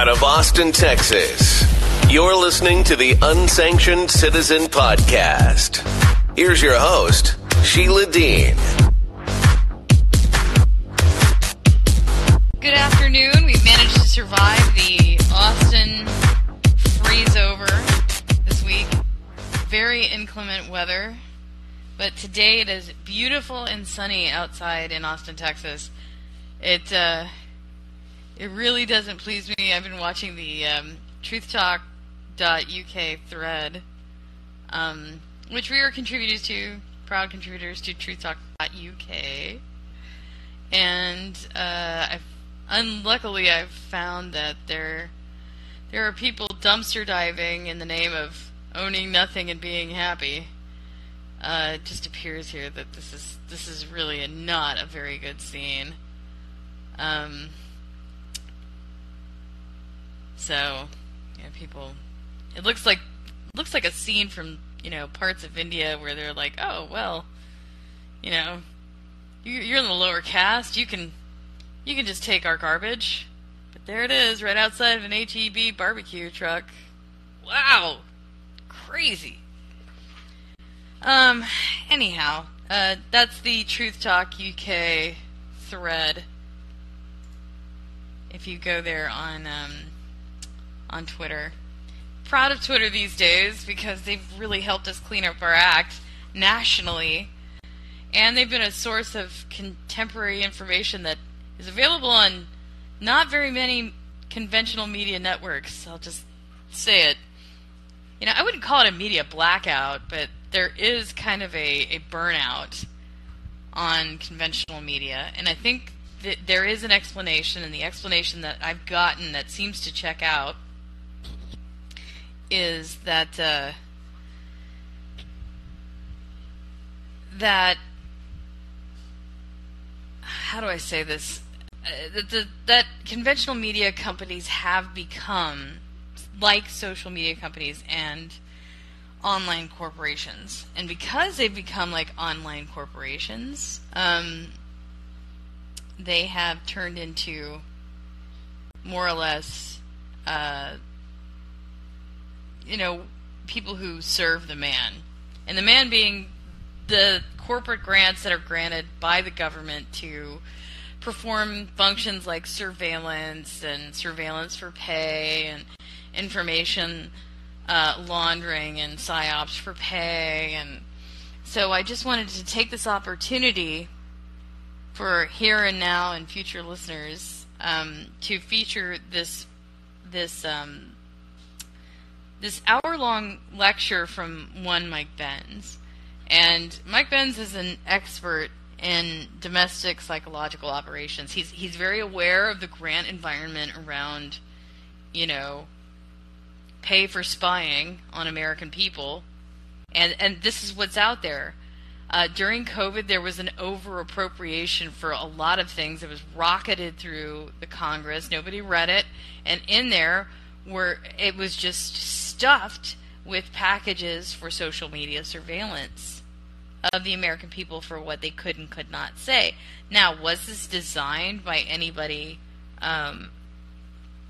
out of Austin, Texas. You're listening to the Unsanctioned Citizen Podcast. Here's your host, Sheila Dean. Good afternoon. We've managed to survive the Austin freeze over this week. Very inclement weather, but today it is beautiful and sunny outside in Austin, Texas. It uh, it really doesn't please me. I've been watching the um, TruthTalk.uk thread, um, which we are contributors to, proud contributors to TruthTalk.uk, and uh, I've unluckily I've found that there there are people dumpster diving in the name of owning nothing and being happy. Uh, it just appears here that this is this is really a, not a very good scene. Um, so, yeah, people. It looks like looks like a scene from you know parts of India where they're like, oh well, you know, you're in the lower caste, you can you can just take our garbage. But there it is, right outside of an HEB barbecue truck. Wow, crazy. Um, anyhow, uh, that's the Truth Talk UK thread. If you go there on um, on Twitter, proud of Twitter these days because they've really helped us clean up our act nationally, and they've been a source of contemporary information that is available on not very many conventional media networks. I'll just say it. You know, I wouldn't call it a media blackout, but there is kind of a, a burnout on conventional media, and I think that there is an explanation, and the explanation that I've gotten that seems to check out is that uh, that how do I say this? Uh, that, the, that conventional media companies have become like social media companies and online corporations. And because they've become like online corporations, um, they have turned into more or less, uh, you know, people who serve the man. And the man being the corporate grants that are granted by the government to perform functions like surveillance and surveillance for pay and information uh, laundering and psyops for pay. And so I just wanted to take this opportunity for here and now and future listeners um, to feature this this um, this hour long lecture from one Mike Benz. And Mike Benz is an expert in domestic psychological operations. He's he's very aware of the grant environment around, you know, pay for spying on American people, and and this is what's out there. Uh, during COVID, there was an over appropriation for a lot of things. It was rocketed through the Congress. Nobody read it, and in there were it was just stuffed with packages for social media surveillance of the American people for what they could and could not say. Now, was this designed by anybody, um,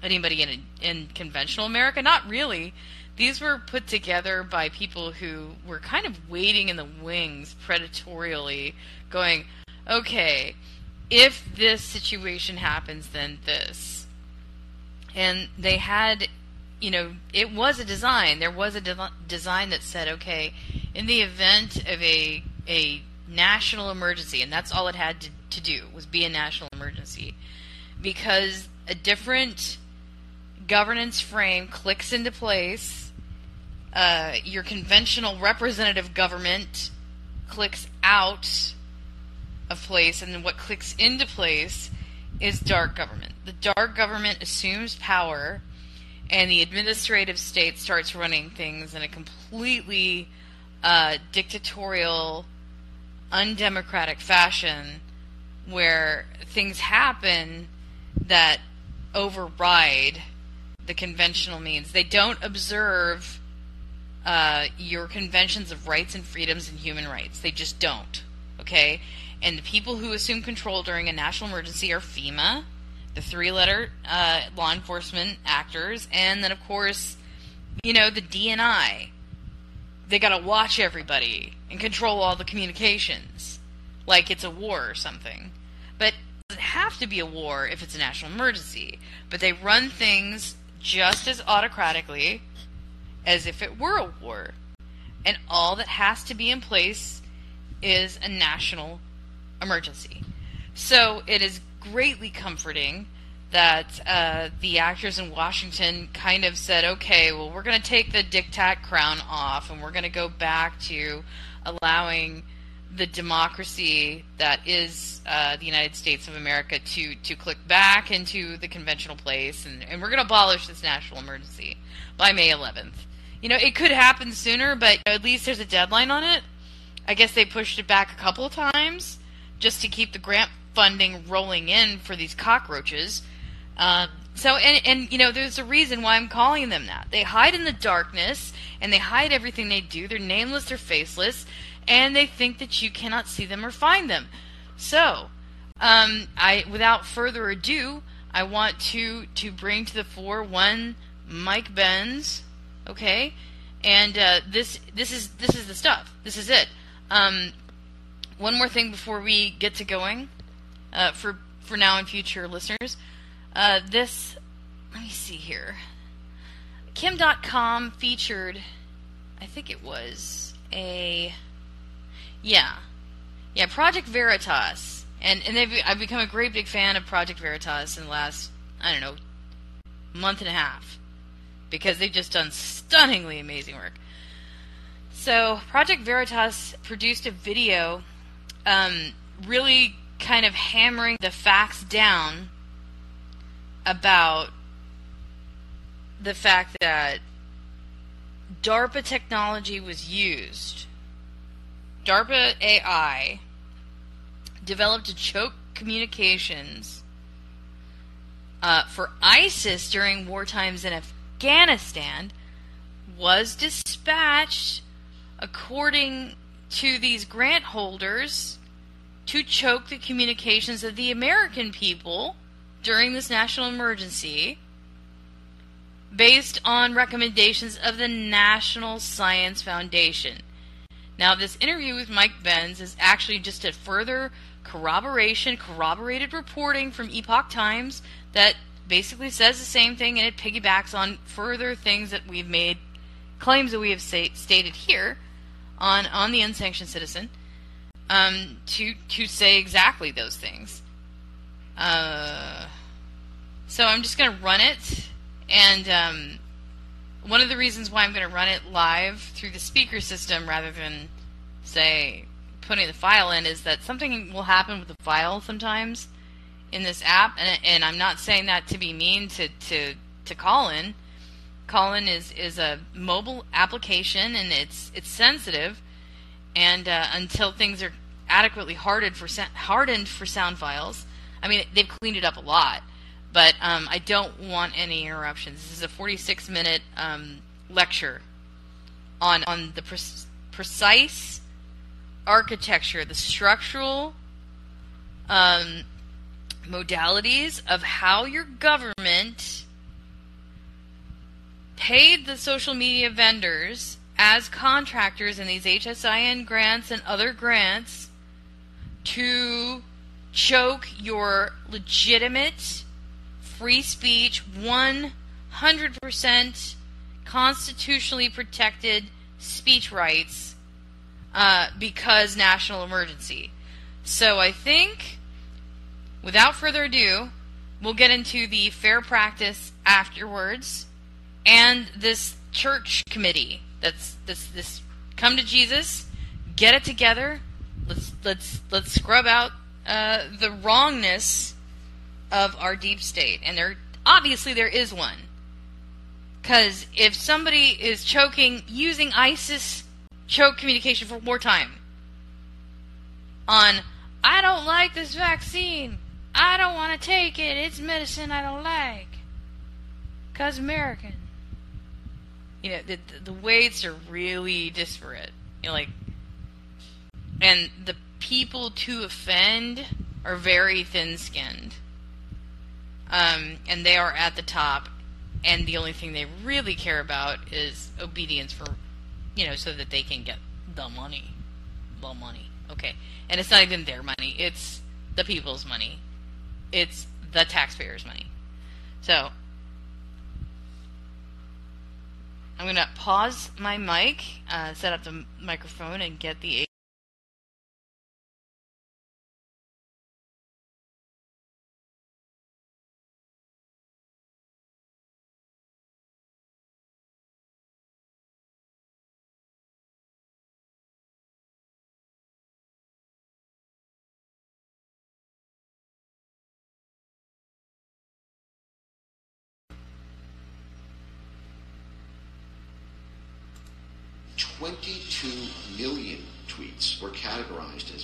anybody in in conventional America? Not really. These were put together by people who were kind of waiting in the wings, predatorially, going, "Okay, if this situation happens, then this." And they had, you know, it was a design. There was a de- design that said, "Okay." in the event of a a national emergency, and that's all it had to, to do was be a national emergency, because a different governance frame clicks into place. Uh, your conventional representative government clicks out of place, and what clicks into place is dark government. The dark government assumes power, and the administrative state starts running things in a completely uh, dictatorial, undemocratic fashion where things happen that override the conventional means. They don't observe uh, your conventions of rights and freedoms and human rights. They just don't. Okay? And the people who assume control during a national emergency are FEMA, the three-letter uh, law enforcement actors, and then of course, you know, the DNI. They got to watch everybody and control all the communications, like it's a war or something. But it doesn't have to be a war if it's a national emergency. But they run things just as autocratically as if it were a war. And all that has to be in place is a national emergency. So it is greatly comforting that uh, the actors in Washington kind of said, okay, well, we're going to take the diktat crown off and we're going to go back to allowing the democracy that is uh, the United States of America to, to click back into the conventional place, and, and we're going to abolish this national emergency by May 11th. You know, it could happen sooner, but at least there's a deadline on it. I guess they pushed it back a couple of times just to keep the grant funding rolling in for these cockroaches. Um, so, and, and, you know, there's a reason why I'm calling them that. They hide in the darkness, and they hide everything they do. They're nameless, they're faceless, and they think that you cannot see them or find them. So, um, I, without further ado, I want to, to bring to the fore one Mike Benz, okay? And uh, this this is this is the stuff. This is it. Um, one more thing before we get to going, uh, for for now and future listeners. Uh, this, let me see here. Kim Dotcom featured, I think it was a, yeah, yeah, Project Veritas, and and they've I've become a great big fan of Project Veritas in the last I don't know month and a half because they've just done stunningly amazing work. So Project Veritas produced a video, um, really kind of hammering the facts down about the fact that DARPA technology was used. DARPA AI developed to choke communications uh, for ISIS during war times in Afghanistan was dispatched according to these grant holders to choke the communications of the American people during this national emergency based on recommendations of the National Science Foundation. Now, this interview with Mike Benz is actually just a further corroboration, corroborated reporting from Epoch Times that basically says the same thing and it piggybacks on further things that we've made, claims that we have say, stated here on, on the unsanctioned citizen um, to, to say exactly those things. Uh, so I'm just going to run it, and um, one of the reasons why I'm going to run it live through the speaker system rather than, say, putting the file in is that something will happen with the file sometimes in this app, and, and I'm not saying that to be mean to, to, to Callin. Callin is, is a mobile application, and it's it's sensitive, and uh, until things are adequately hardened for hardened for sound files, I mean, they've cleaned it up a lot, but um, I don't want any interruptions. This is a 46 minute um, lecture on on the pre- precise architecture, the structural um, modalities of how your government paid the social media vendors as contractors in these HSIN grants and other grants to choke your legitimate free speech, 100% constitutionally protected speech rights uh, because national emergency. So I think, without further ado, we'll get into the fair practice afterwards and this church committee that's this this come to Jesus, get it together. Let's let's let's scrub out uh, the wrongness of our deep state, and there obviously there is one. Because if somebody is choking using ISIS choke communication for wartime on, I don't like this vaccine, I don't want to take it, it's medicine I don't like, because American. You know, the, the weights are really disparate. You know, like, and the people to offend are very thin skinned. um, and they are at the top, and the only thing they really care about is obedience for, you know, so that they can get the money, the money. Okay, and it's not even their money; it's the people's money. It's the taxpayers' money. So I'm going to pause my mic, uh, set up the microphone, and get the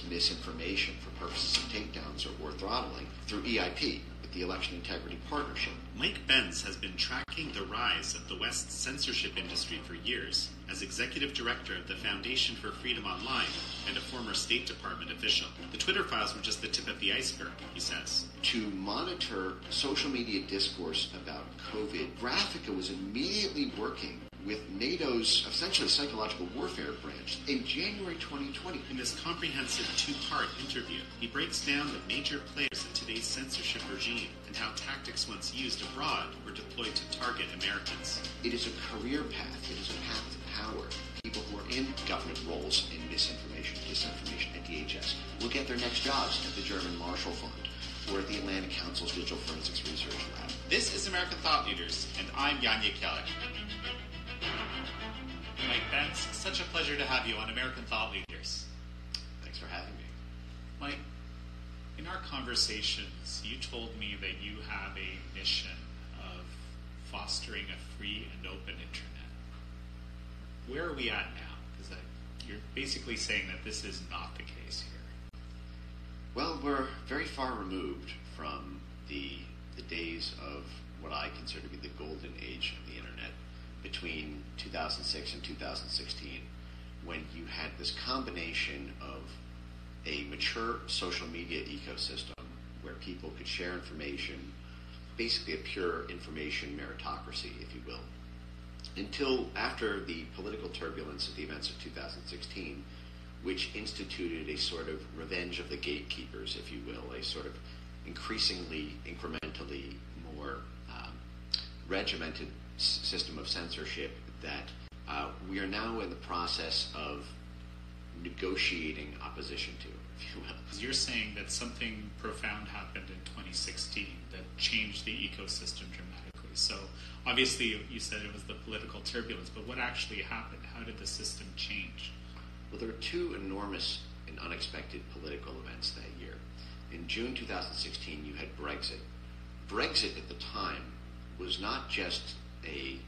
misinformation for purposes of takedowns or, or throttling through EIP, with the Election Integrity Partnership. Mike Benz has been tracking the rise of the West's censorship industry for years as executive director of the Foundation for Freedom Online and a former State Department official. The Twitter files were just the tip of the iceberg, he says. To monitor social media discourse about COVID, Graphika was immediately working with NATO's essentially psychological warfare branch in January 2020. In this comprehensive two part interview, he breaks down the major players in today's censorship regime and how tactics once used abroad were deployed to target Americans. It is a career path, it is a path to power. People who are in government roles in misinformation, disinformation at DHS will get their next jobs at the German Marshall Fund or at the Atlantic Council's Digital Forensics Research Lab. This is American Thought Leaders, and I'm Jan Jekielek. Mike Benz, such a pleasure to have you on American Thought Leaders. Thanks for having me. Mike, in our conversations, you told me that you have a mission of fostering a free and open internet. Where are we at now? Because you're basically saying that this is not the case here. Well, we're very far removed from the the days of what I consider to be the golden age of between 2006 and 2016 when you had this combination of a mature social media ecosystem where people could share information, basically a pure information meritocracy, if you will, until after the political turbulence of the events of 2016, which instituted a sort of revenge of the gatekeepers, if you will, a sort of increasingly, incrementally more um, regimented system of censorship that uh, we are now in the process of negotiating opposition to, if you will. You're saying that something profound happened in 2016 that changed the ecosystem dramatically. So obviously, you said it was the political turbulence, but what actually happened? How did the system change? Well, there were two enormous and unexpected political events that year. In June 2016, you had Brexit. Brexit at the time was not just a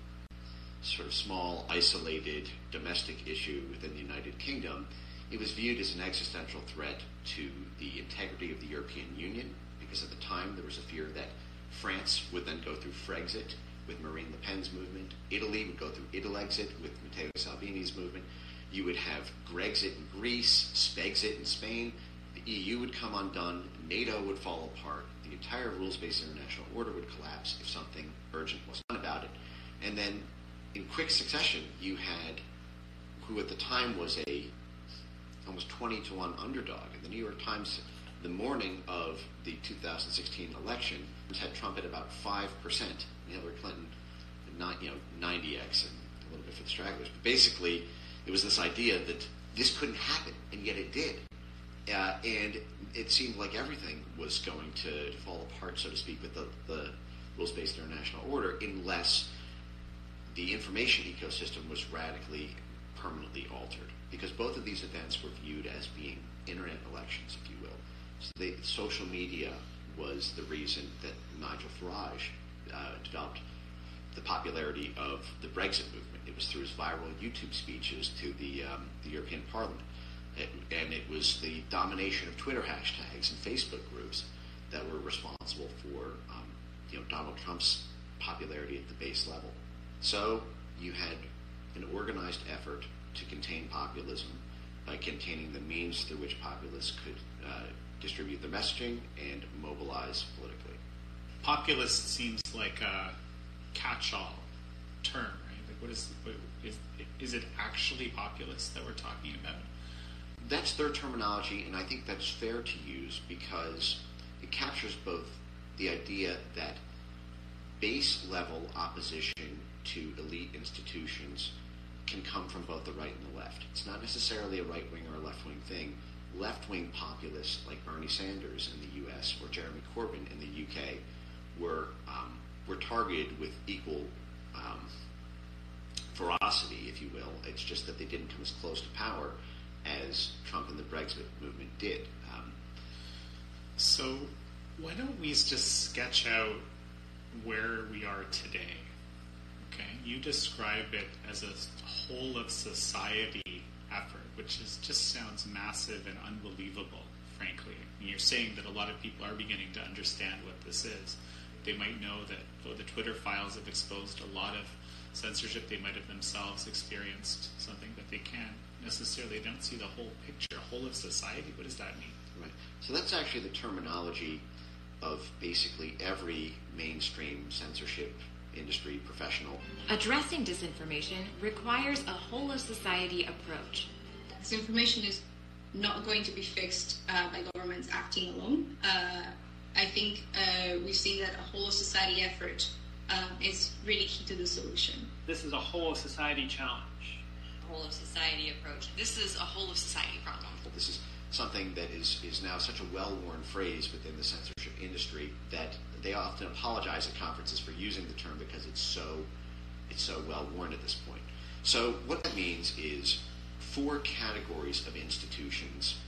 sort of small, isolated domestic issue within the United Kingdom, it was viewed as an existential threat to the integrity of the European Union, because at the time there was a fear that France would then go through Frexit with Marine Le Pen's movement, Italy would go through Italexit with Matteo Salvini's movement, you would have Grexit in Greece, Spexit in Spain, the EU would come undone, NATO would fall apart, the entire rules-based international order would collapse if something urgent was done about it. And then in quick succession, you had who at the time was a almost 20 to 1 underdog. And the New York Times, the morning of the 2016 election, had Trump at about 5%, and Hillary Clinton, not, you know, 90x and a little bit for the stragglers. But basically, it was this idea that this couldn't happen, and yet it did. Uh, and it seemed like everything was going to fall apart, so to speak, with the, the rules-based international order, unless the information ecosystem was radically, permanently altered. Because both of these events were viewed as being internet elections, if you will. So they, social media was the reason that Nigel Farage uh, developed the popularity of the Brexit movement. It was through his viral YouTube speeches to the, um, the European Parliament. It, and it was the domination of Twitter hashtags and Facebook groups that were responsible for um, you know, Donald Trump's popularity at the base level. So you had an organized effort to contain populism by containing the means through which populists could uh, distribute their messaging and mobilize politically. populist seems like a catch-all term, right? Like, what is what, is is it actually populist that we're talking about? That's their terminology, and I think that's fair to use because it captures both the idea that base level opposition to elite institutions can come from both the right and the left. It's not necessarily a right wing or a left wing thing. Left wing populists like Bernie Sanders in the U.S. or Jeremy Corbyn in the U.K. were um, were targeted with equal um, ferocity, if you will. It's just that they didn't come as close to power as Trump and the Brexit movement did. Um, so, why don't we just sketch out where we are today? Okay, you describe it as a whole of society effort, which is just sounds massive and unbelievable, frankly. And you're saying that a lot of people are beginning to understand what this is. They might know that oh, the Twitter files have exposed a lot of censorship. They might have themselves experienced something that they can't necessarily. Don't see the whole picture, whole of society. What does that mean? Right. So that's actually the terminology of basically every mainstream censorship industry professional. Addressing disinformation requires a whole of society approach. Disinformation is not going to be fixed uh, by governments acting alone. Uh, I think uh, we've seen that a whole of society effort um, is really key to the solution. This is a whole of society challenge. Whole of society approach. This is a whole of society problem. This is something that is, is now such a well-worn phrase within the censorship industry that they often apologize at conferences for using the term because it's so it's so well worn at this point. So what that means is four categories of institutions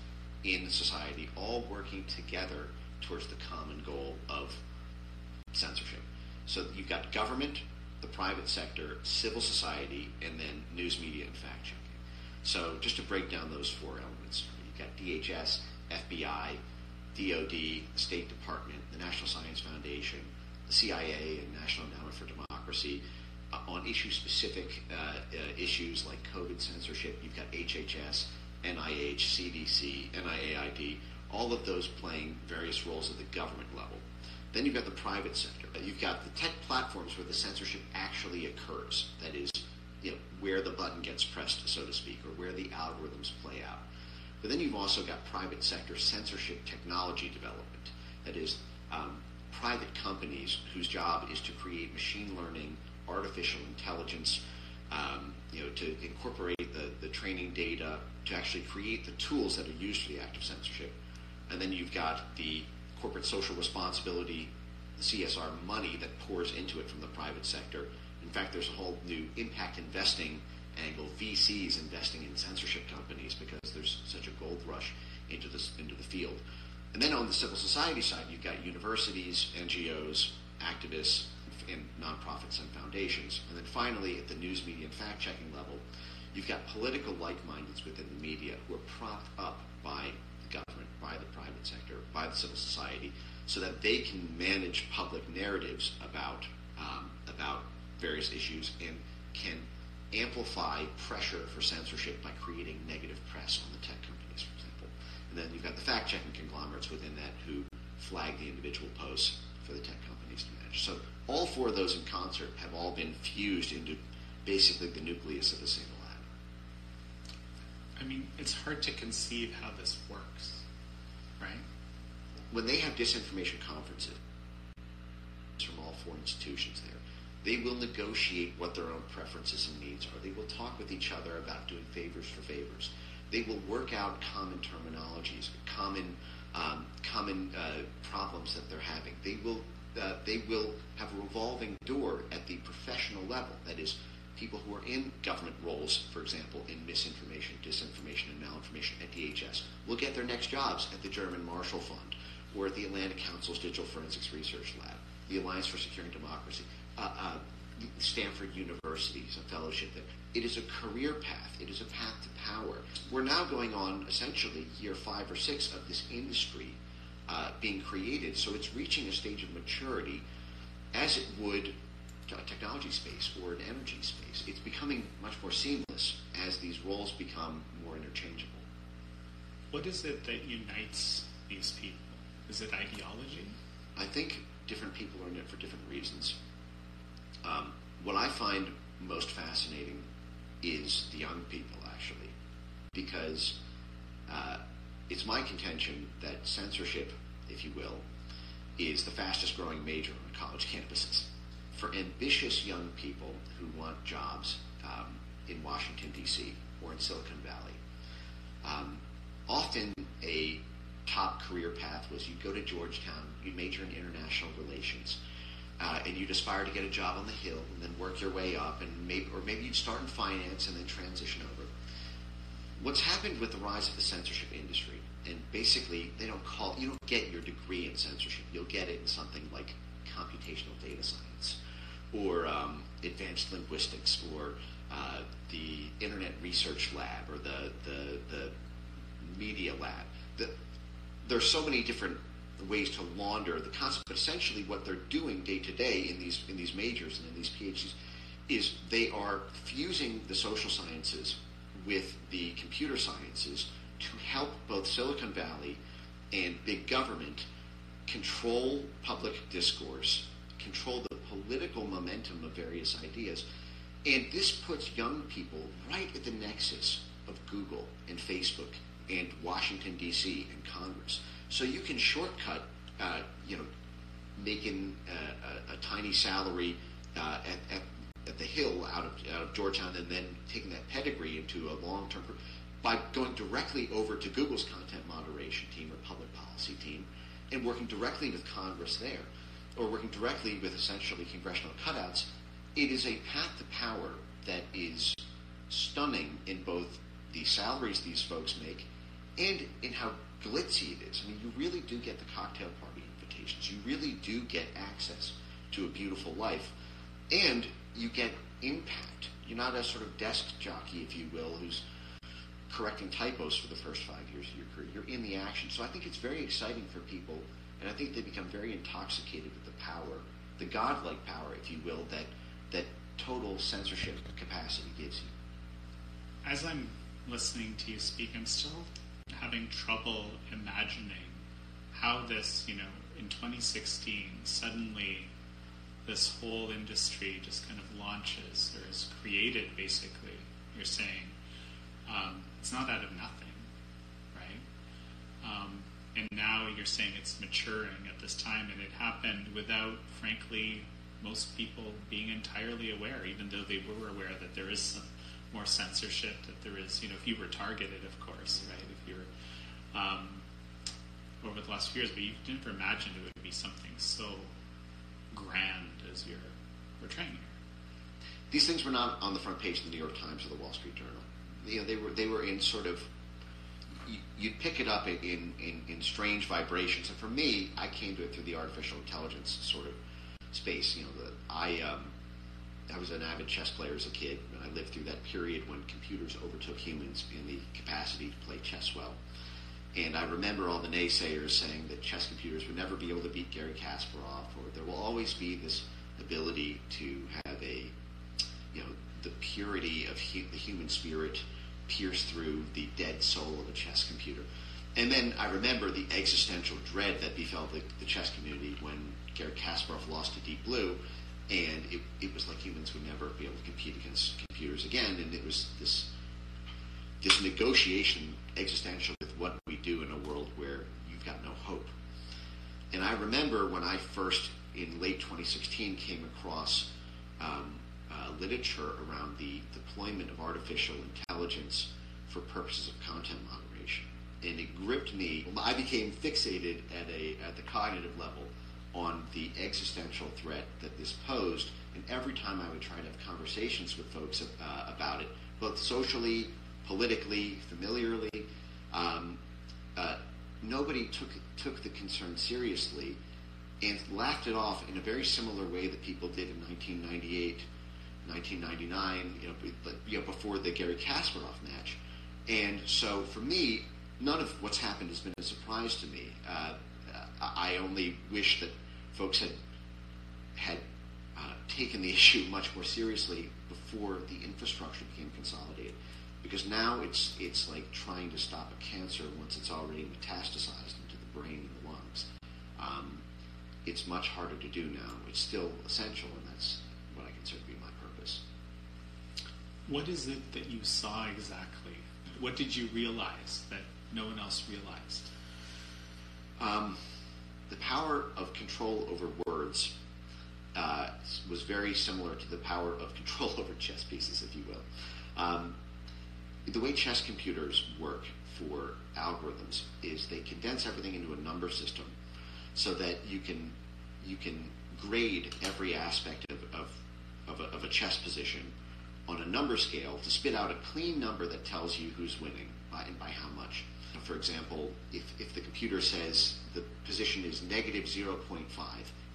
in society all working together towards the common goal of censorship. So you've got government, the private sector, civil society, and then news media and fact checking. So just to break down those four elements, you've got DHS, FBI, DOD, the State Department, the National Science Foundation, the CIA, and National Endowment for Democracy. Uh, on issue-specific uh, uh, issues like COVID censorship, you've got HHS, NIH, CDC, NIAID, all of those playing various roles at the government level. Then you've got the private sector. You've got the tech platforms where the censorship actually occurs. That is, you know, where the button gets pressed, so to speak, or where the algorithms play out. But then you've also got private sector censorship technology development. That is, um, private companies whose job is to create machine learning, artificial intelligence, um, you know, to incorporate the, the training data, to actually create the tools that are used for the act of censorship. And then you've got the corporate social responsibility, CSR money that pours into it from the private sector. In fact, there's a whole new impact investing angle, VCs investing in censorship companies because there's such a gold rush into this into the field. And then on the civil society side, you've got universities, NGOs, activists, and nonprofits and foundations. And then finally, at the news media and fact checking level, you've got political like-mindeds within the media who are propped up by the government, by the private sector, by the civil society, so that they can manage public narratives about um, about various issues and can amplify pressure for censorship by creating negative press on the tech companies, for example. And then you've got the fact-checking conglomerates within that who flag the individual posts for the tech companies to manage. So all four of those in concert have all been fused into basically the nucleus of a single ad. I mean, it's hard to conceive how this? When they have disinformation conferences from all four institutions there, they will negotiate what their own preferences and needs are. They will talk with each other about doing favors for favors. They will work out common terminologies, common um, common uh, problems that they're having. They will uh, they will have a revolving door at the professional level. That is, people who are in government roles, for example, in misinformation, disinformation, and malinformation at DHS, will get their next jobs at the German Marshall Fund or at the Atlantic Council's Digital Forensics Research Lab, the Alliance for Securing Democracy uh, uh, Stanford University's a fellowship there. It is a career path. It is a path to power. We're now going on essentially year five or six of this industry uh, being created. So it's reaching a stage of maturity as it would a technology space or an energy space. It's becoming much more seamless as these roles become more interchangeable. What is it that unites these people? Is it ideology? I think different people are in it for different reasons. Um, what I find most fascinating is the young people, actually, because uh, it's my contention that censorship, if you will, is the fastest growing major on college campuses. For ambitious young people who want jobs um, in Washington, D.C., or in Silicon Valley, um, often a top career path was you'd go to Georgetown, you'd major in international relations, uh, and you'd aspire to get a job on the Hill and then work your way up, and maybe, or maybe you'd start in finance and then transition over. What's happened with the rise of the censorship industry, and basically they don't call, you don't get your degree in censorship. You'll get it in something like computational data science, or um, advanced linguistics, or uh, the Internet Research Lab, or the the, the Media Lab. The, there's so many different ways to launder the concept, but essentially what they're doing day to day in these in these majors and in these PhDs is they are fusing the social sciences with the computer sciences to help both Silicon Valley and big government control public discourse, control the political momentum of various ideas. And this puts young people right at the nexus of Google and Facebook and Washington, D.C. and Congress. So you can shortcut, uh, you know, making a, a, a tiny salary uh, at, at, at, the Hill out of, out of Georgetown and then taking that pedigree into a long-term by going directly over to Google's content moderation team or public policy team and working directly with Congress there or working directly with essentially congressional cutouts, it is a path to power that is stunning in both the salaries these folks make and in how glitzy it is. I mean, you really do get the cocktail party invitations. You really do get access to a beautiful life. And you get impact. You're not a sort of desk jockey, if you will, who's correcting typos for the first five years of your career. You're in the action. So I think it's very exciting for people, and I think they become very intoxicated with the power, the godlike power, if you will, that that total censorship capacity gives you. As I'm listening to you speak, I'm still having trouble imagining how this, you know, in 2016, suddenly this whole industry just kind of launches or is created, basically. You're saying um, it's not out of nothing, right? Um, and now you're saying it's maturing at this time, and it happened without, frankly, most people being entirely aware, even though they were aware that there is some more censorship, that there is, you know, if you were targeted, of course, right? If um, over the last few years, but you never imagined it would be something so grand as you're portraying here. These things were not on the front page of the New York Times or the Wall Street Journal. You know, they were they were in sort of you'd pick it up in, in, in, strange vibrations. And for me, I came to it through the artificial intelligence sort of space. You know, the, I um, I was an avid chess player as a kid, and I lived through that period when computers overtook humans in the capacity to play chess well. And I remember all the naysayers saying that chess computers would never be able to beat Garry Kasparov, or there will always be this ability to have a, you know, the purity of hu- the human spirit pierce through the dead soul of a chess computer. And then I remember the existential dread that befell the, the chess community when Garry Kasparov lost to Deep Blue, and it, it was like humans would never be able to compete against computers again, and it was this this negotiation existential with what we do in a world where you've got no hope. And I remember when I first, in late 2016, came across um, uh, literature around the deployment of artificial intelligence for purposes of content moderation. And it gripped me. I became fixated at, a, at the cognitive level on the existential threat that this posed. And every time I would try to have conversations with folks uh, about it, both socially, politically, familiarly, um, uh, nobody took took the concern seriously and laughed it off in a very similar way that people did in 1998, 1999, you know, before the Garry Kasparov match. And so for me, none of what's happened has been a surprise to me. Uh, I only wish that folks had had uh, taken the issue much more seriously before the infrastructure became consolidated because now it's it's like trying to stop a cancer once it's already metastasized into the brain and the lungs. Um, it's much harder to do now. It's still essential, and that's what I consider to be my purpose. What is it that you saw exactly? What did you realize that no one else realized? Um, the power of control over words uh, was very similar to the power of control over chess pieces, if you will. Um, the way chess computers work for algorithms is they condense everything into a number system so that you can you can grade every aspect of, of, of, a, of a chess position on a number scale to spit out a clean number that tells you who's winning by, and by how much. For example, if, if the computer says the position is negative 0.5,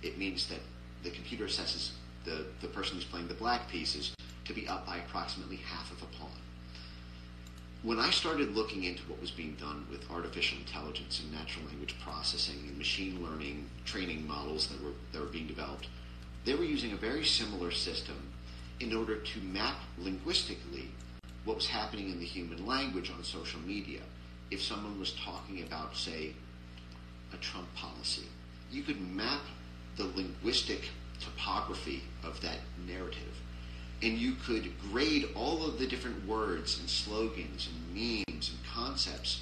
it means that the computer assesses the, the person who's playing the black pieces to be up by approximately half of a pawn. When I started looking into what was being done with artificial intelligence and natural language processing and machine learning training models that were, that were being developed, they were using a very similar system in order to map linguistically what was happening in the human language on social media. If someone was talking about, say, a Trump policy, you could map the linguistic topography of that narrative. And you could grade all of the different words and slogans and memes and concepts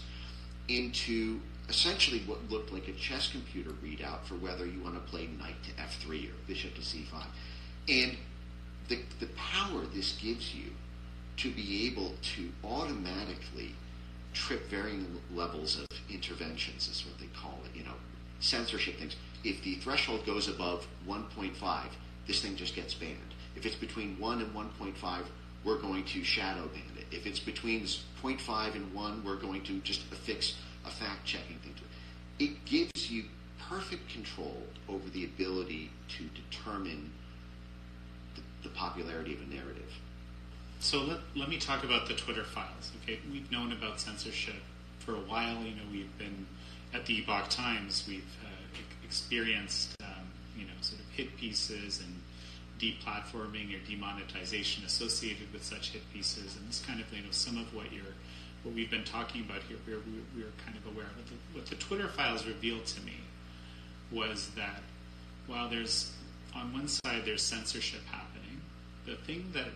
into essentially what looked like a chess computer readout for whether you want to play knight to f3 or bishop to c5. And the, the power this gives you to be able to automatically trip varying levels of interventions is what they call it, you know, censorship things. If the threshold goes above 1.5, this thing just gets banned. If it's between 1 and 1.5, we're going to shadow ban it. If it's between 0.5 and 1, we're going to just affix a fact checking thing to it. It gives you perfect control over the ability to determine the, the popularity of a narrative. So let, let me talk about the Twitter files. Okay, we've known about censorship for a while. You know, we've been at the Epoch Times. We've uh, experienced, um, you know, sort of hit pieces and deplatforming or demonetization associated with such hit pieces, and this kind of, you know, some of what you're, what we've been talking about here, we're, we're kind of aware of. The, what the Twitter files revealed to me was that while there's on one side there's censorship happening, the thing that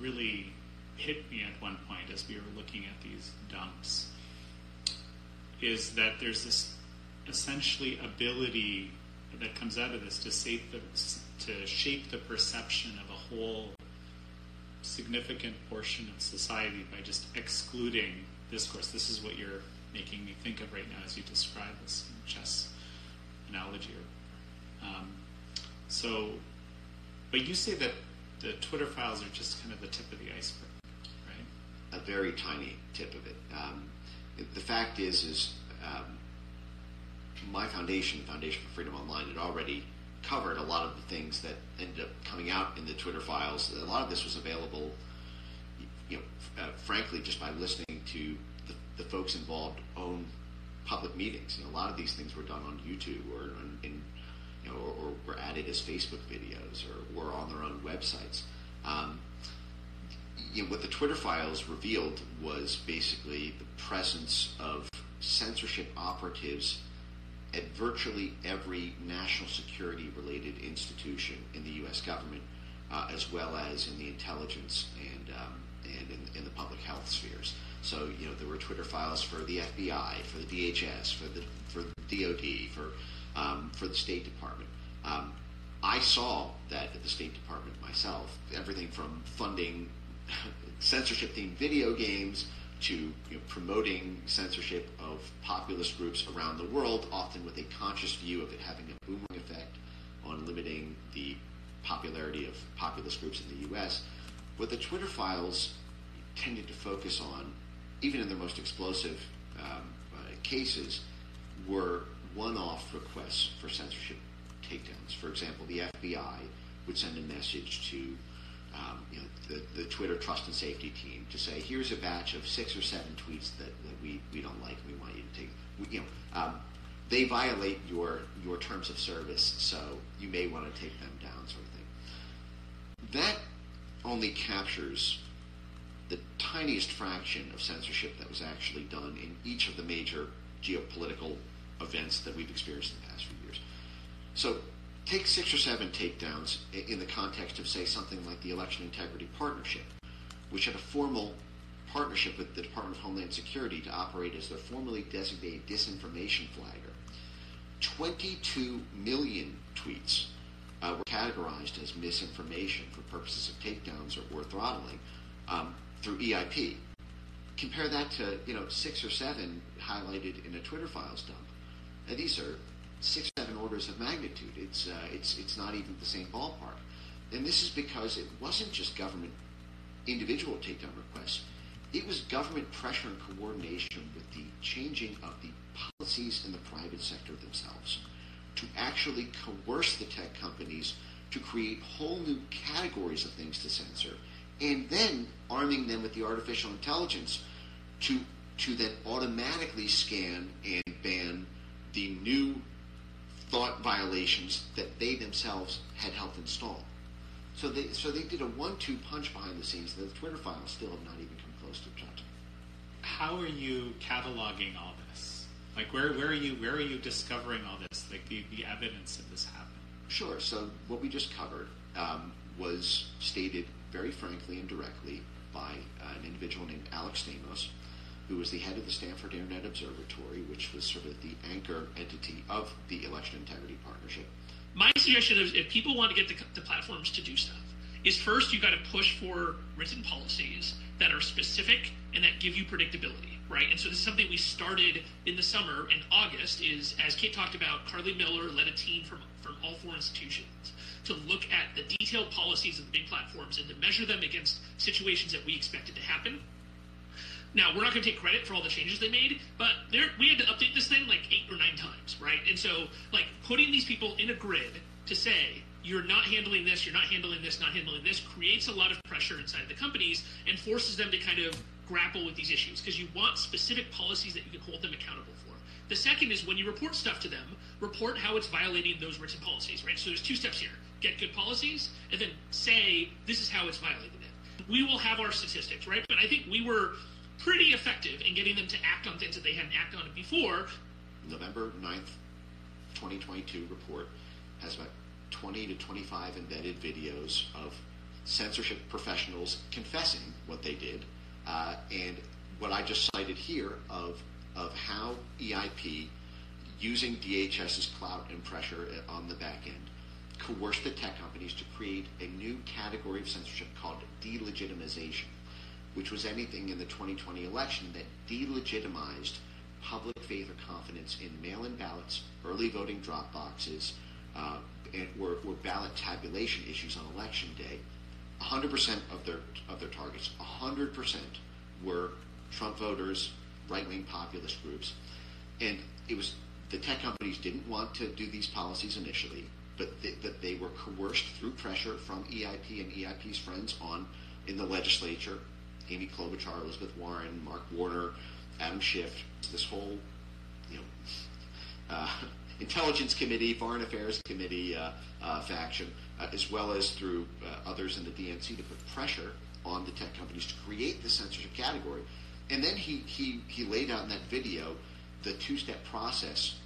really hit me at one point as we were looking at these dumps is that there's this essentially ability that comes out of this to save the to shape the perception of a whole significant portion of society by just excluding discourse. This is what you're making me think of right now as you describe this chess analogy. Um, so, but you say that the Twitter files are just kind of the tip of the iceberg, right? A very tiny tip of it. Um, the fact is, is um, my foundation, Foundation for Freedom Online, had already covered a lot of the things that ended up coming out in the Twitter files. A lot of this was available, you know, uh, frankly, just by listening to the, the, folks involved own public meetings. You know, a lot of these things were done on YouTube or on, in, you know, or, or, were added as Facebook videos or were on their own websites. Um, you know, what the Twitter files revealed was basically the presence of censorship operatives at virtually every national security related institution in the U.S. government, uh, as well as in the intelligence and, um, and in, in, the public health spheres. So, you know, there were Twitter files for the FBI, for the DHS, for the, for the DOD, for, um, for the State Department. Um, I saw that at the State Department myself, everything from funding censorship themed video games to you know, promoting censorship of populist groups around the world, often with a conscious view of it having a boomerang effect on limiting the popularity of populist groups in the U.S. What the Twitter files tended to focus on, even in their most explosive um, uh, cases, were one-off requests for censorship takedowns. For example, the FBI would send a message to um, you know, the, the Twitter trust and safety team to say, here's a batch of six or seven tweets that, that we, we don't like and we want you to take. We, you know, um, they violate your your terms of service, so you may want to take them down, sort of thing. That only captures the tiniest fraction of censorship that was actually done in each of the major geopolitical events that we've experienced in the past few years. So take six or seven takedowns in the context of, say, something like the Election Integrity Partnership, which had a formal partnership with the Department of Homeland Security to operate as their formally designated disinformation flagger. 22 million tweets uh, were categorized as misinformation for purposes of takedowns or, or throttling um, through EIP. Compare that to you know six or seven highlighted in a Twitter files dump. These are six, seven orders of magnitude. It's uh, it's it's not even the same ballpark. And this is because it wasn't just government individual takedown requests. It was government pressure and coordination with the changing of the policies in the private sector themselves to actually coerce the tech companies to create whole new categories of things to censor, and then arming them with the artificial intelligence to to then automatically scan and ban the new thought violations that they themselves had helped install. So they so they did a one-two punch behind the scenes that the Twitter files still have not even come close to touching. How are you cataloging all this? Like where where are you where are you discovering all this? Like the, the evidence of this happening? Sure. So what we just covered um, was stated very frankly and directly by uh, an individual named Alex Stamos, who was the head of the Stanford Internet Observatory, which was sort of the anchor entity of the Election Integrity Partnership. My suggestion is if people want to get the, the platforms to do stuff, is first you got to push for written policies that are specific and that give you predictability, right? And so this is something we started in the summer in August. Is as Kate talked about, Carly Miller led a team from from all four institutions to look at the detailed policies of the big platforms and to measure them against situations that we expected to happen now, we're not going to take credit for all the changes they made, but we had to update this thing like eight or nine times, right? And so, like, putting these people in a grid to say, you're not handling this, you're not handling this, not handling this, creates a lot of pressure inside the companies and forces them to kind of grapple with these issues because you want specific policies that you can hold them accountable for. The second is when you report stuff to them, report how it's violating those written policies, right? So there's two steps here get good policies, and then say, this is how it's violating it. We will have our statistics, right? But I think we were pretty effective in getting them to act on things that they hadn't acted on before. November 9th, 2022 report has about 20 to 25 embedded videos of censorship professionals confessing what they did. Uh, and what I just cited here of, of how EIP, using DHS's clout and pressure on the back end, coerced the tech companies to create a new category of censorship called delegitimization which was anything in the 2020 election that delegitimized public faith or confidence in mail-in ballots, early voting drop boxes, uh, and were, were ballot tabulation issues on election day. 100% of their of their targets, 100% were Trump voters, right-wing populist groups, and it was the tech companies didn't want to do these policies initially, but they, they were coerced through pressure from EIP and EIP's friends on in the legislature Amy Klobuchar, Elizabeth Warren, Mark Warner, Adam Schiff, this whole, you know, uh, Intelligence Committee, Foreign Affairs Committee uh, uh, faction, uh, as well as through uh, others in the DNC to put pressure on the tech companies to create the censorship category. And then he, he, he laid out in that video the two-step process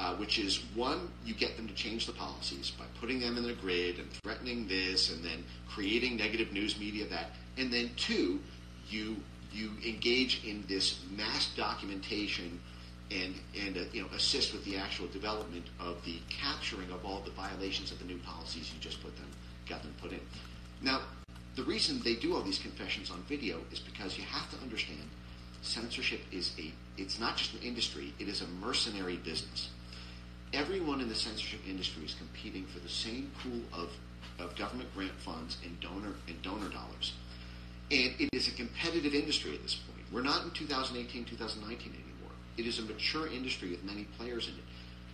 uh, which is one, you get them to change the policies by putting them in the grid and threatening this and then creating negative news media that. And then two, you you engage in this mass documentation and and uh, you know assist with the actual development of the capturing of all the violations of the new policies you just put them got them put in. Now, the reason they do all these confessions on video is because you have to understand censorship is a it's not just an industry, it is a mercenary business. Everyone in the censorship industry is competing for the same pool of, of government grant funds and donor and donor dollars. And it is a competitive industry at this point. We're not in 2018, 2019 anymore. It is a mature industry with many players in it.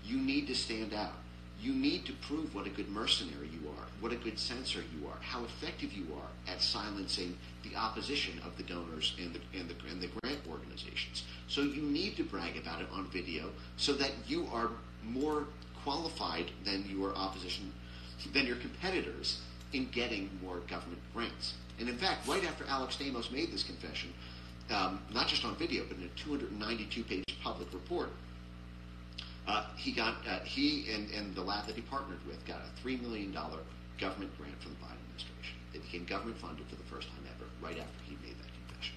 You need to stand out. You need to prove what a good mercenary you are, what a good censor you are, how effective you are at silencing the opposition of the donors and the, and the, and the grant organizations. So you need to brag about it on video so that you are more qualified than your opposition, than your competitors in getting more government grants. And in fact, right after Alex Stamos made this confession, um, not just on video, but in a 292-page public report, Uh, he got uh, he and, and the lab that he partnered with got a three million dollar government grant from the Biden administration. It became government funded for the first time ever, right after he made that confession.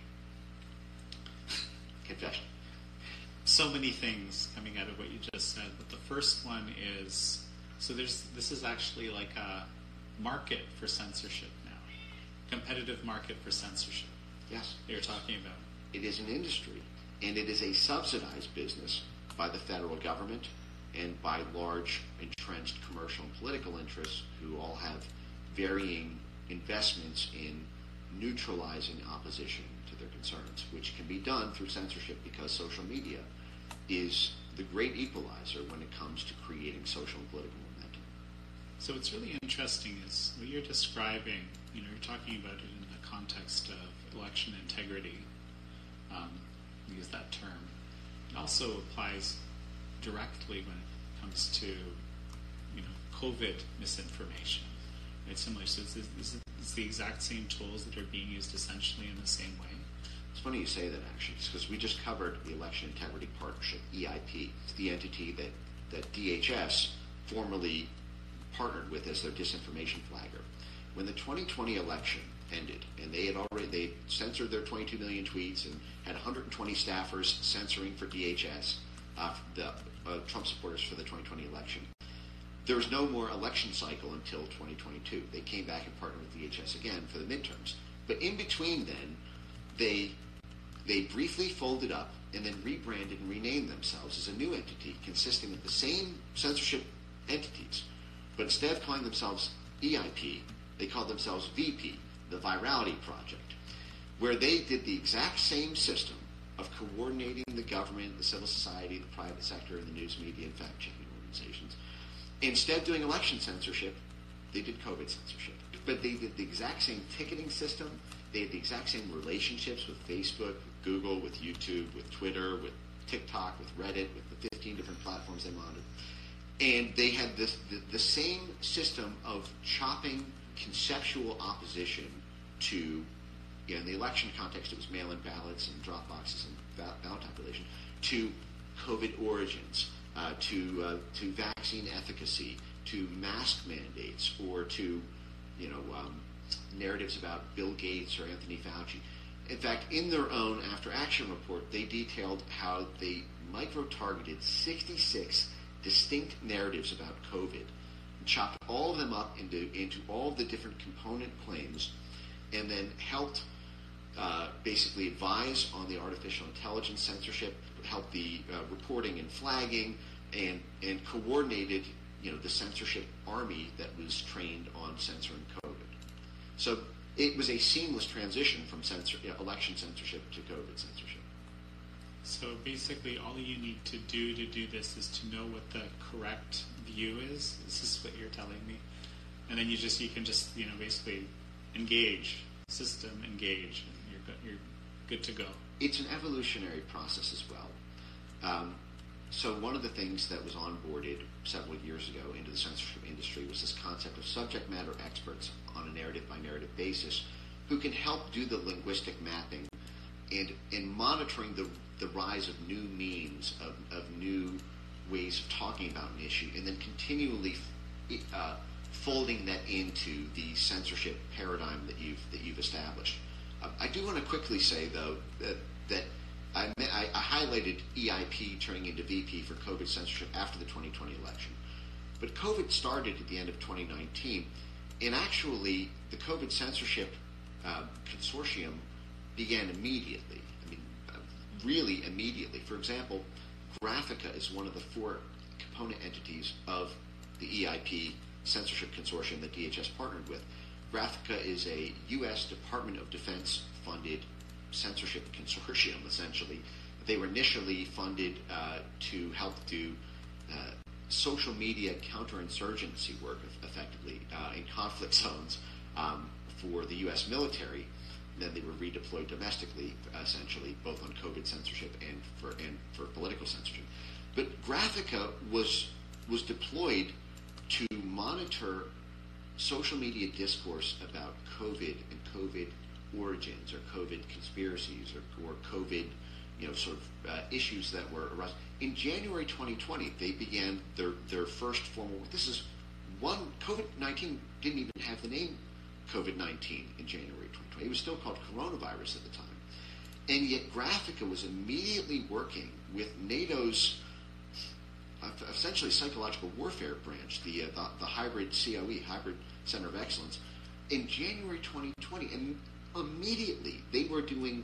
confession. So many things coming out of what you just said, but the first one is so there's this is actually like a market for censorship competitive market for censorship. Yes, you're talking about. It is an industry, and it is a subsidized business by the federal government and by large entrenched commercial and political interests who all have varying investments in neutralizing opposition to their concerns, which can be done through censorship because social media is the great equalizer when it comes to creating social and political momentum. So what's really interesting is what you're describing, you know, you're talking about it in the context of election integrity, um, use that term. It also applies directly when it comes to, you know, COVID misinformation. It's similar. So it's, it's, it's the exact same tools that are being used essentially in the same way. It's funny you say that actually, because we just covered the Election Integrity Partnership, EIP. It's the entity that, that DHS formerly partnered with as their disinformation flagger. When the 2020 election ended, and they had already they censored their 22 million tweets and had 120 staffers censoring for DHS, uh, the uh, Trump supporters for the 2020 election. There was no more election cycle until 2022. They came back and partnered with DHS again for the midterms. But in between then, they they briefly folded up and then rebranded and renamed themselves as a new entity consisting of the same censorship entities. But instead of calling themselves EIP, they called themselves VP, the Virality Project, where they did the exact same system of coordinating the government, the civil society, the private sector, and the news media and fact-checking organizations. Instead of doing election censorship, they did COVID censorship. But they did the exact same ticketing system. They had the exact same relationships with Facebook, with Google, with YouTube, with Twitter, with TikTok, with Reddit, with the 15 different platforms they monitored. And they had this, the, the same system of chopping conceptual opposition to, you know, in the election context, it was mail-in ballots and drop boxes and ballot tabulation, to COVID origins, uh, to uh, to vaccine efficacy, to mask mandates, or to, you know, um, narratives about Bill Gates or Anthony Fauci. In fact, in their own after action report, they detailed how they micro targeted 66 distinct narratives about COVID chopped all of them up into, into all the different component claims, and then helped uh, basically advise on the artificial intelligence censorship, help the uh, reporting and flagging, and, and coordinated you know, the censorship army that was trained on censoring COVID. So it was a seamless transition from censor, election censorship to COVID censorship. So basically, all you need to do to do this is to know what the correct view is. This is what you're telling me, and then you just you can just you know basically engage system engage, and you're good, you're good to go. It's an evolutionary process as well. Um, so one of the things that was onboarded several years ago into the censorship industry was this concept of subject matter experts on a narrative by narrative basis who can help do the linguistic mapping and in monitoring the the rise of new means of, of new ways of talking about an issue and then continually uh, folding that into the censorship paradigm that you've that you've established. Uh, I do want to quickly say though that that I, I, I, highlighted EIP turning into VP for COVID censorship after the 2020 election, but COVID started at the end of 2019, and actually the COVID censorship uh, consortium began immediately. Really immediately. For example, Graphika is one of the four component entities of the EIP censorship consortium that DHS partnered with. Graphika is a U.S. Department of Defense funded censorship consortium, essentially. They were initially funded uh, to help do uh, social media counterinsurgency work, effectively, uh, in conflict zones um, for the U.S. military. Then they were redeployed domestically, essentially, both on COVID censorship and for and for political censorship. But Graphika was was deployed to monitor social media discourse about COVID and COVID origins or COVID conspiracies or, or COVID you know, sort of uh, issues that were aroused. In January 2020, they began their, their first formal. This is one COVID 19 didn't even have the name COVID 19 in January 2020. It was still called coronavirus at the time. And yet, Graphika was immediately working with NATO's uh, essentially psychological warfare branch, the, uh, the, the hybrid COE, Hybrid Center of Excellence, in January 2020. And immediately they were doing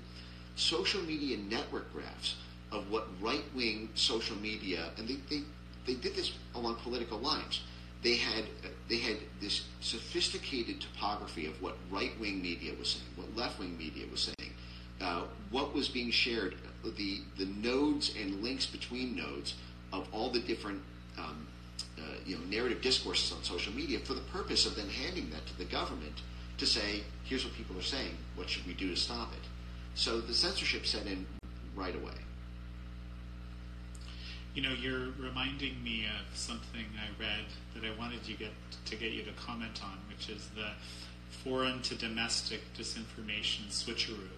social media network graphs of what right wing social media, and they, they, they did this along political lines. They had they had this sophisticated topography of what right wing media was saying, what left wing media was saying, uh, what was being shared, the the nodes and links between nodes of all the different um, uh, you know narrative discourses on social media for the purpose of then handing that to the government to say, here's what people are saying, what should we do to stop it? So the censorship set in right away. You know, you're reminding me of something I read that I wanted you get to get you to comment on, which is the foreign to domestic disinformation switcheroo.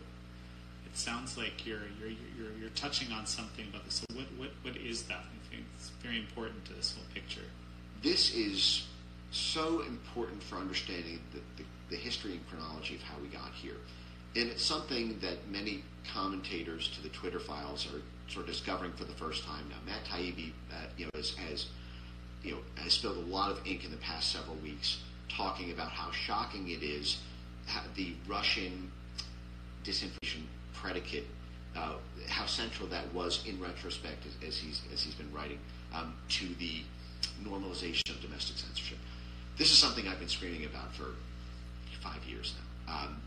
It sounds like you're you're you're, you're touching on something about this. So what, what what is that? I think it's very important to this whole picture. This is so important for understanding the, the, the history and chronology of how we got here. And it's something that many commentators to the Twitter files are sort of discovering for the first time now. Matt Taibbi, uh, you know, has, has, you know, has spilled a lot of ink in the past several weeks talking about how shocking it is the Russian disinformation predicate, uh, how central that was in retrospect as, as he's as he's been writing um, to the normalization of domestic censorship. This is something I've been screaming about for five years now. Um,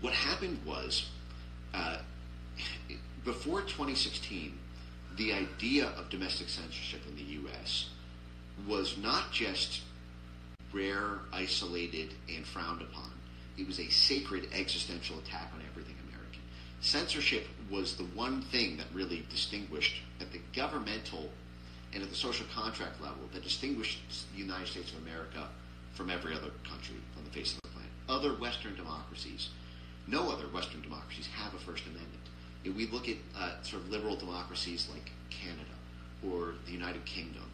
what happened was, uh, before 2016, the idea of domestic censorship in the U.S. was not just rare, isolated, and frowned upon. It was a sacred existential attack on everything American. Censorship was the one thing that really distinguished at the governmental and at the social contract level that distinguished the United States of America from every other country on the face of the planet. Other Western democracies no other Western democracies have a First Amendment. If we look at uh, sort of liberal democracies like Canada or the United Kingdom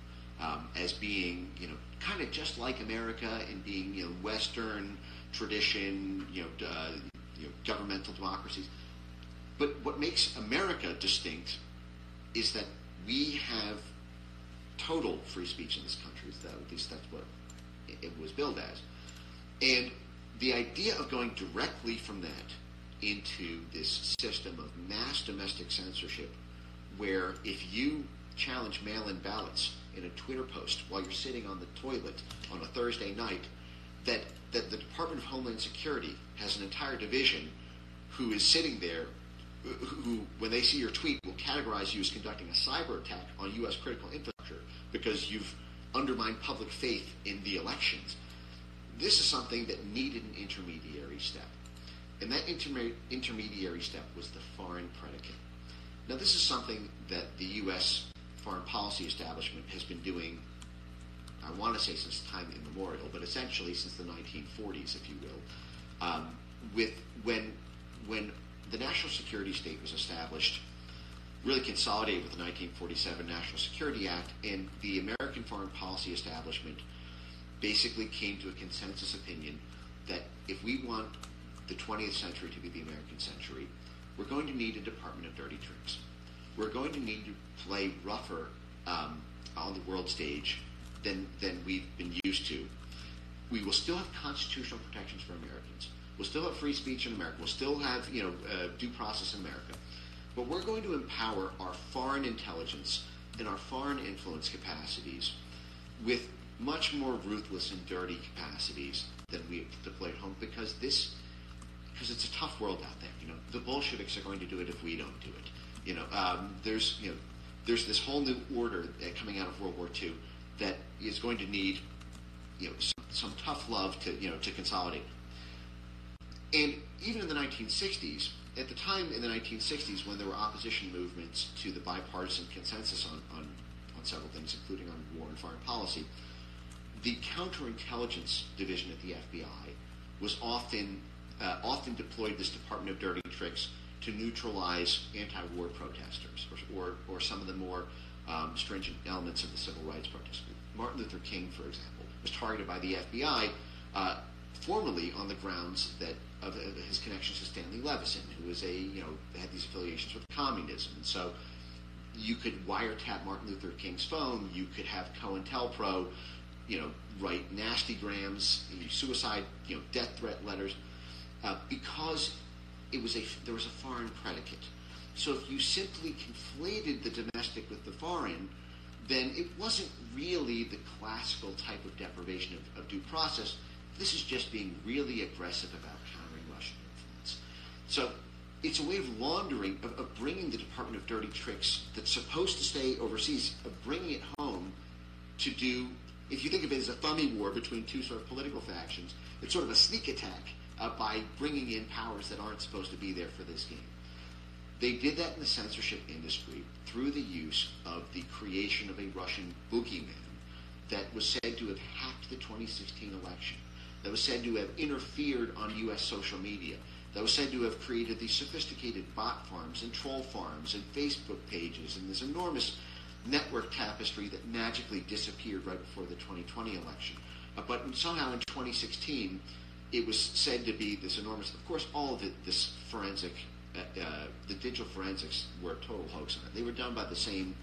um, as being, you know, kind of just like America and being, you know, Western tradition, you know, uh, you know, governmental democracies. But what makes America distinct is that we have total free speech in this country. At least that's what it was billed as. And the idea of going directly from that into this system of mass domestic censorship, where if you challenge mail-in ballots in a Twitter post while you're sitting on the toilet on a Thursday night, that that the Department of Homeland Security has an entire division who is sitting there, who, when they see your tweet, will categorize you as conducting a cyber attack on U.S. critical infrastructure because you've undermined public faith in the elections this is something that needed an intermediary step. And that interme- intermediary step was the foreign predicate. Now, this is something that the U.S. foreign policy establishment has been doing, I want to say since time immemorial, but essentially since the 1940s, if you will, um, with when, when the national security state was established, really consolidated with the 1947 National Security Act, and the American foreign policy establishment – basically came to a consensus opinion that if we want the 20th century to be the American century, we're going to need a Department of Dirty Tricks. We're going to need to play rougher um, on the world stage than, than we've been used to. We will still have constitutional protections for Americans. We'll still have free speech in America. We'll still have you know uh, due process in America. But we're going to empower our foreign intelligence and our foreign influence capacities with much more ruthless and dirty capacities than we have deployed home because this because it's a tough world out there. You know, the Bolsheviks are going to do it if we don't do it. You know, um, there's you know there's this whole new order coming out of World War II that is going to need you know some, some tough love to you know to consolidate. And even in the 1960s, at the time in the 1960s when there were opposition movements to the bipartisan consensus on, on, on several things, including on war and foreign policy, the counterintelligence division at the FBI was often uh, often deployed this Department of Dirty Tricks to neutralize anti-war protesters or, or, or some of the more um, stringent elements of the civil rights protest. Martin Luther King, for example, was targeted by the FBI uh, formally on the grounds that of his connections to Stanley Levison, who was a you know had these affiliations with communism, and so you could wiretap Martin Luther King's phone. You could have COINTELPRO, you know, write nasty grams, suicide, you know, death threat letters, uh, because it was a there was a foreign predicate. So if you simply conflated the domestic with the foreign, then it wasn't really the classical type of deprivation of, of due process. This is just being really aggressive about countering Russian influence. So it's a way of laundering, of, of, bringing the Department of Dirty Tricks that's supposed to stay overseas, of bringing it home to do, if you think of it as a thummy war between two sort of political factions, it's sort of a sneak attack uh, by bringing in powers that aren't supposed to be there for this game. They did that in the censorship industry through the use of the creation of a Russian boogeyman that was said to have hacked the 2016 election, that was said to have interfered on U.S. social media, that was said to have created these sophisticated bot farms and troll farms and Facebook pages and this enormous network tapestry that magically disappeared right before the 2020 election. Uh, but somehow in 2016, it was said to be this enormous. Of course, all of it, this forensic uh, uh, the digital forensics were a total hoax on it. They were done by the same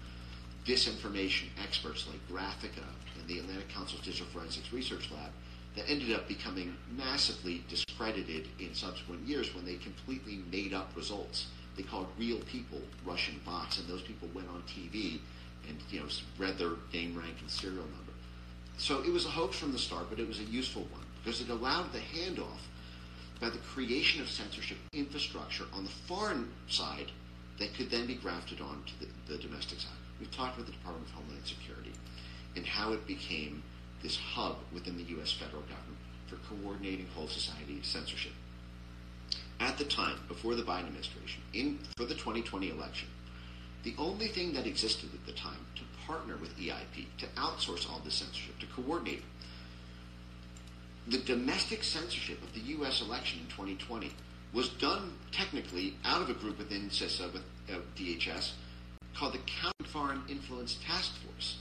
disinformation experts like Graphika and the Atlantic Council's Digital Forensics Research Lab that ended up becoming massively discredited in subsequent years when they completely made up results. They called real people Russian bots, and those people went on TV and you know read their name, rank, and serial number. So it was a hoax from the start, but it was a useful one because it allowed the handoff by the creation of censorship infrastructure on the foreign side that could then be grafted onto the, the domestic side. We've talked about the Department of Homeland Security and how it became this hub within the U.S. federal government for coordinating whole society censorship. At the time, before the Biden administration, in for the 2020 election, the only thing that existed at the time to partner with EIP, to outsource all the censorship, to coordinate the domestic censorship of the U.S. election in 2020 was done technically out of a group within CISA with uh, DHS called the Countering Foreign Influence Task Force.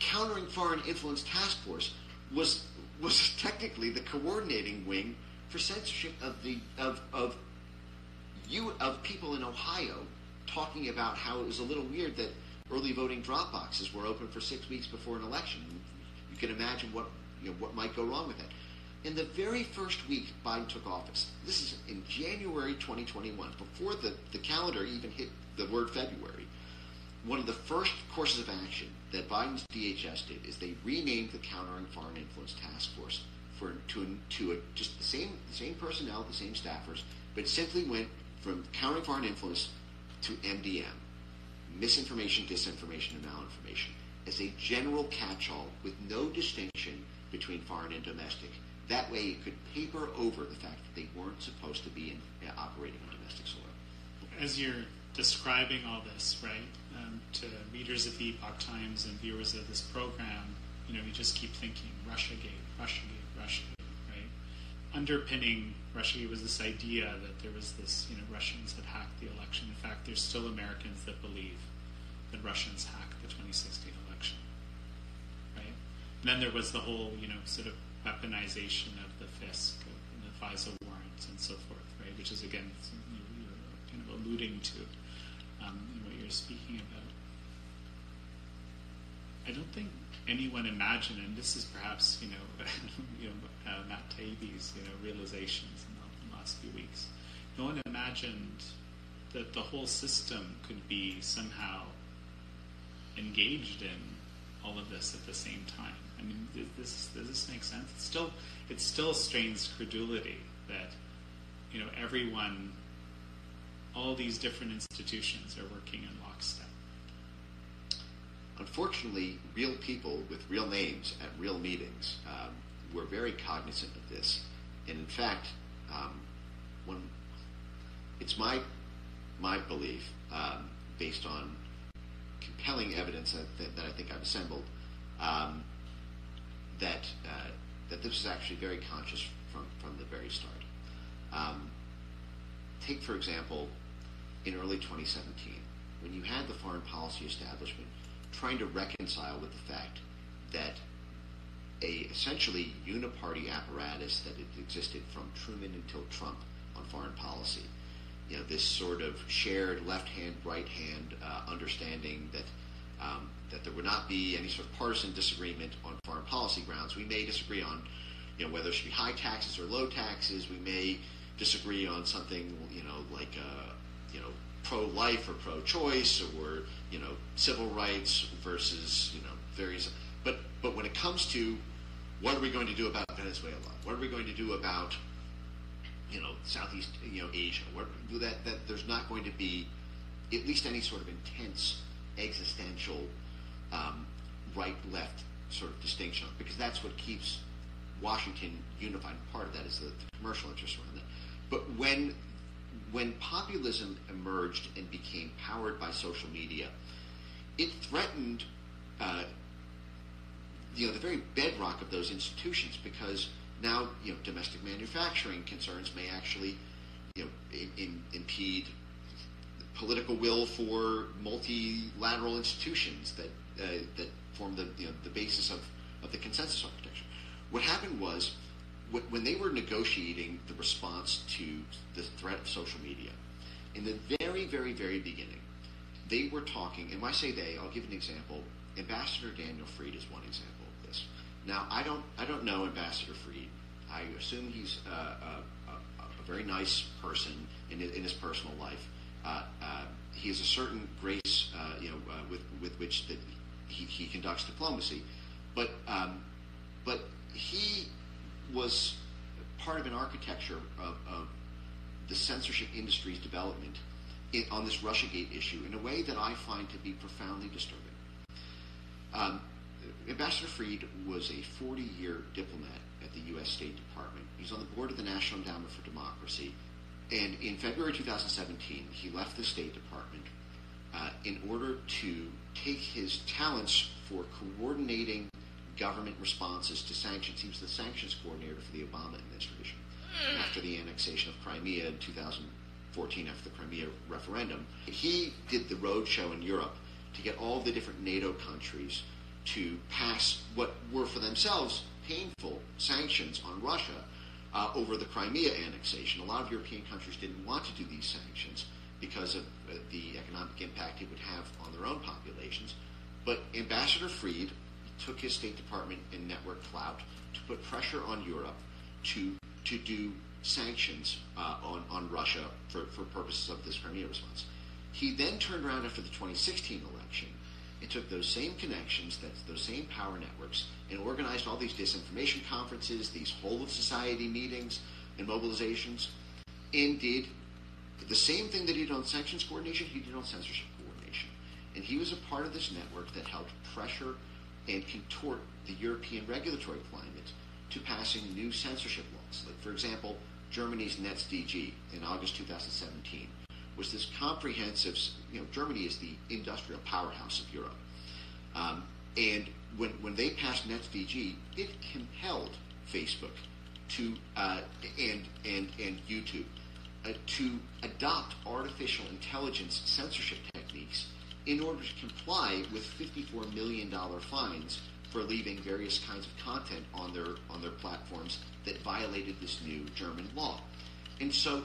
Countering Foreign Influence Task Force was was technically the coordinating wing for censorship of the of of you of people in Ohio talking about how it was a little weird that early voting drop boxes were open for six weeks before an election. You can imagine what you know, what might go wrong with that. In the very first week Biden took office, this is in January 2021, before the, the calendar even hit the word February, one of the first courses of action that Biden's DHS did is they renamed the Countering Foreign Influence Task Force for to, to a, just the same the same personnel, the same staffers, but simply went from countering foreign influence to MDM, misinformation, disinformation, and malinformation, as a general catch-all with no distinction between foreign and domestic. That way, it could paper over the fact that they weren't supposed to be in, uh, operating on domestic soil. As you're describing all this, right, um, to readers of the Epoch Times and viewers of this program, you know, you just keep thinking Russiagate, Russiagate, Russiagate, right? Underpinning Russiagate was this idea that there was this, you know, Russians had hacked the election. In fact, there's still Americans that believe that Russians hacked the 2016 and then there was the whole, you know, sort of weaponization of the FISC the FISA warrants and so forth, right? Which is again you are kind of alluding to um, what you're speaking about. I don't think anyone imagined, and this is perhaps you know, you know uh, Matt Taibbi's you know realizations in in the last few weeks. No one imagined that the whole system could be somehow engaged in all of this at the same time. I mean, this does this make sense? It still it still strains credulity that you know everyone, all these different institutions are working in lockstep. Unfortunately, real people with real names at real meetings um, were very cognizant of this, and in fact, um, when it's my my belief, um, based on compelling evidence that, that, that I think I've assembled, um, that uh, that this was actually very conscious from from the very start. Um, take, for example, in early 2017, when you had the foreign policy establishment trying to reconcile with the fact that a essentially uniparty apparatus that had existed from Truman until Trump on foreign policy, you know, this sort of shared left hand, right hand uh, understanding that um, that there would not be any sort of partisan disagreement on foreign policy grounds. We may disagree on, you know, whether it should be high taxes or low taxes. We may disagree on something, you know, like, uh, you know, pro-life or pro-choice or, you know, civil rights versus, you know, various. But but when it comes to what are we going to do about Venezuela? What are we going to do about, you know, Southeast, you know, Asia? What, that that there's not going to be at least any sort of intense existential um, right-left sort of distinction because that's what keeps Washington unified. And Part of that is the, the commercial interest around that. But when when populism emerged and became powered by social media, it threatened uh, you know the very bedrock of those institutions because now you know domestic manufacturing concerns may actually you know in, in, impede political will for multilateral institutions that uh, that form the you know, the basis of, of the consensus architecture. What happened was when they were negotiating the response to the threat of social media, in the very, very, very beginning, they were talking, and when I say they, I'll give an example. Ambassador Daniel Fried is one example of this. Now, I don't, I don't know Ambassador Fried. I assume he's uh, a, a, a, very nice person in in his personal life. Uh, uh, he has a certain grace, uh, you know, uh, with with which that he, he conducts diplomacy, but um, but he was part of an architecture of, of the censorship industry's development in, on this RussiaGate issue in a way that I find to be profoundly disturbing. Um, Ambassador Fried was a 40-year diplomat at the U.S. State Department. He's on the board of the National Endowment for Democracy. And in February 2017, he left the State Department uh, in order to take his talents for coordinating government responses to sanctions. He was the sanctions coordinator for the Obama administration after the annexation of Crimea in 2014, after the Crimea referendum. He did the roadshow in Europe to get all the different NATO countries to pass what were for themselves painful sanctions on Russia uh, over the Crimea annexation. A lot of European countries didn't want to do these sanctions because of the economic impact it would have on their own populations. But Ambassador Fried took his State Department and network clout to put pressure on Europe to to do sanctions uh, on on Russia for, for purposes of this Crimea response. He then turned around after the 2016 election and took those same connections, that those same power networks, and organized all these disinformation conferences, these whole of society meetings and mobilizations, and did the same thing that he did on sanctions coordination, he did on censorship coordination. And he was a part of this network that helped pressure and contort the European regulatory climate to passing new censorship laws. Like, for example, Germany's NetzDG in August 2017 was this comprehensive, you know, Germany is the industrial powerhouse of Europe. Um, and when, when they passed NetzDG, it compelled Facebook to, uh, and, and, and YouTube uh, to adopt artificial intelligence censorship techniques in order to comply with $54 million fines for leaving various kinds of content on their on their platforms that violated this new German law. And so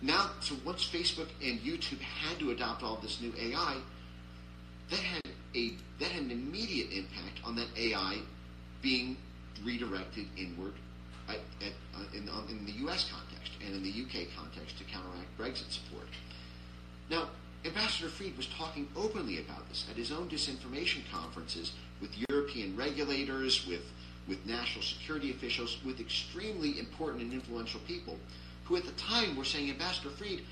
now, so once Facebook and YouTube had to adopt all this new AI, that had a that had an immediate impact on that AI being redirected inward at, at, uh, in, in the U.S. context and in the U.K. context to counteract Brexit support. Now, Ambassador Fried was talking openly about this at his own disinformation conferences with European regulators, with, with national security officials, with extremely important and influential people who at the time were saying, Ambassador Fried,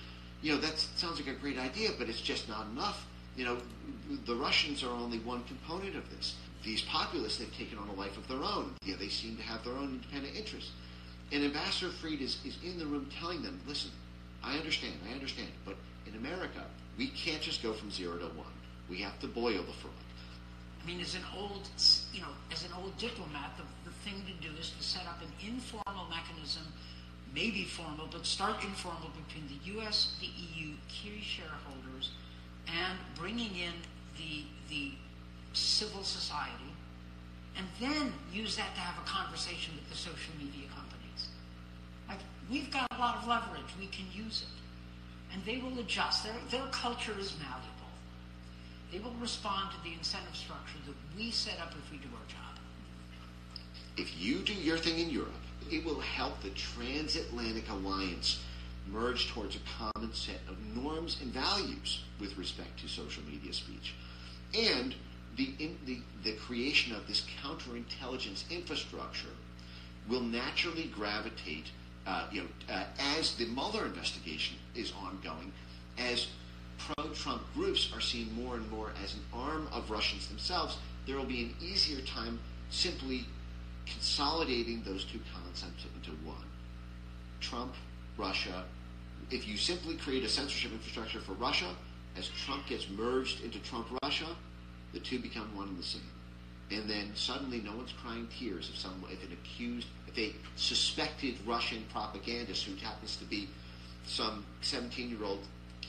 you know, that sounds like a great idea, but it's just not enough. You know, the Russians are only one component of this. These populists, they've taken on a life of their own. You know, they seem to have their own independent interests. And Ambassador Fried is, is in the room telling them, listen, I understand, I understand, but in America, we can't just go from zero to one. We have to boil the frog. I mean, as an old, you know, as an old diplomat, the, the thing to do is to set up an informal mechanism maybe formal, but start informal between the U.S., the EU, key shareholders, and bringing in the the civil society, and then use that to have a conversation with the social media companies. We've got a lot of leverage; we can use it, and they will adjust. Their their culture is malleable. They will respond to the incentive structure that we set up if we do our job. If you do your thing in Europe, it will help the transatlantic alliance merge towards a common set of norms and values with respect to social media speech. And the, in, the, the creation of this counterintelligence infrastructure will naturally gravitate, uh, you know, uh, as the Mueller investigation is ongoing, as pro-Trump groups are seen more and more as an arm of Russians themselves, there will be an easier time simply consolidating those two concepts into one. Trump, Russia. If you simply create a censorship infrastructure for Russia, as Trump gets merged into Trump Russia, the two become one and the same. And then suddenly no one's crying tears if some if an accused a suspected Russian propagandist who happens to be some 17 year old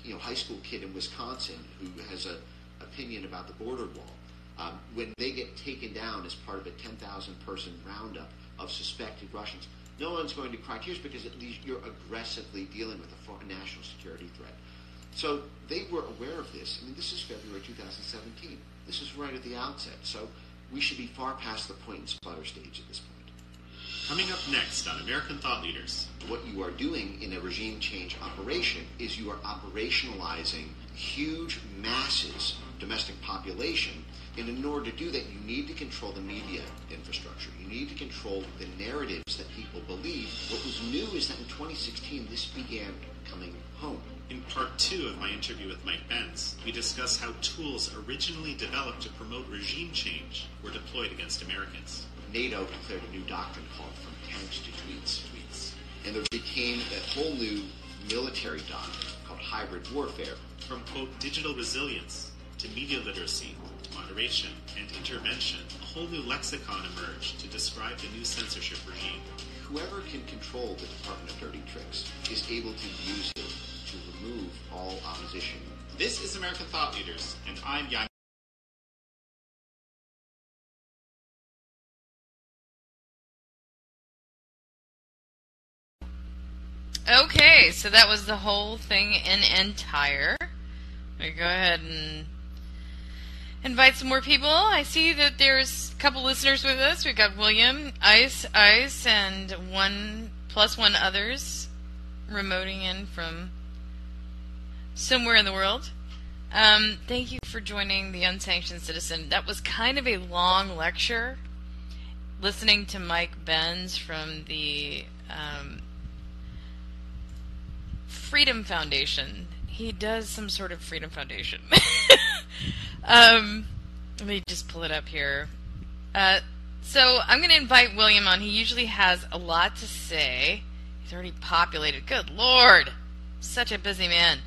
you know high school kid in Wisconsin who has an opinion about the border wall um, when they get taken down as part of a 10,000 person roundup of suspected Russians, no one's going to cry tears because at least you're aggressively dealing with a national security threat. So they were aware of this. I mean, this is February 2017. This is right at the outset. So we should be far past the point and sputter stage at this point. Coming up next on American Thought Leaders. What you are doing in a regime change operation is you are operationalizing huge masses, domestic population, and in order to do that, you need to control the media infrastructure. You need to control the narratives that people believe. What was new is that in 2016, this began coming home. In part two of my interview with Mike Benz, we discuss how tools originally developed to promote regime change were deployed against Americans. NATO declared a new doctrine called From Tanks to Tweets. tweets. And there became a whole new military doctrine called hybrid warfare. From, quote, digital resilience to media literacy to moderation, and intervention, a whole new lexicon emerged to describe the new censorship regime. Whoever can control the Department of Dirty Tricks is able to use it to remove all opposition. This is American Thought Leaders, and I'm Jan. Okay, so that was the whole thing in entire. We go ahead and invite some more people. I see that there's a couple listeners with us. We've got William, Ice, Ice, and one plus one others remoting in from somewhere in the world. Um, thank you for joining the Unsanctioned Citizen. That was kind of a long lecture. Listening to Mike Benz from the um, Freedom Foundation. He does some sort of Freedom Foundation. Um, let me just pull it up here. Uh, so I'm going to invite William on. He usually has a lot to say. He's already populated. Good lord, such a busy man.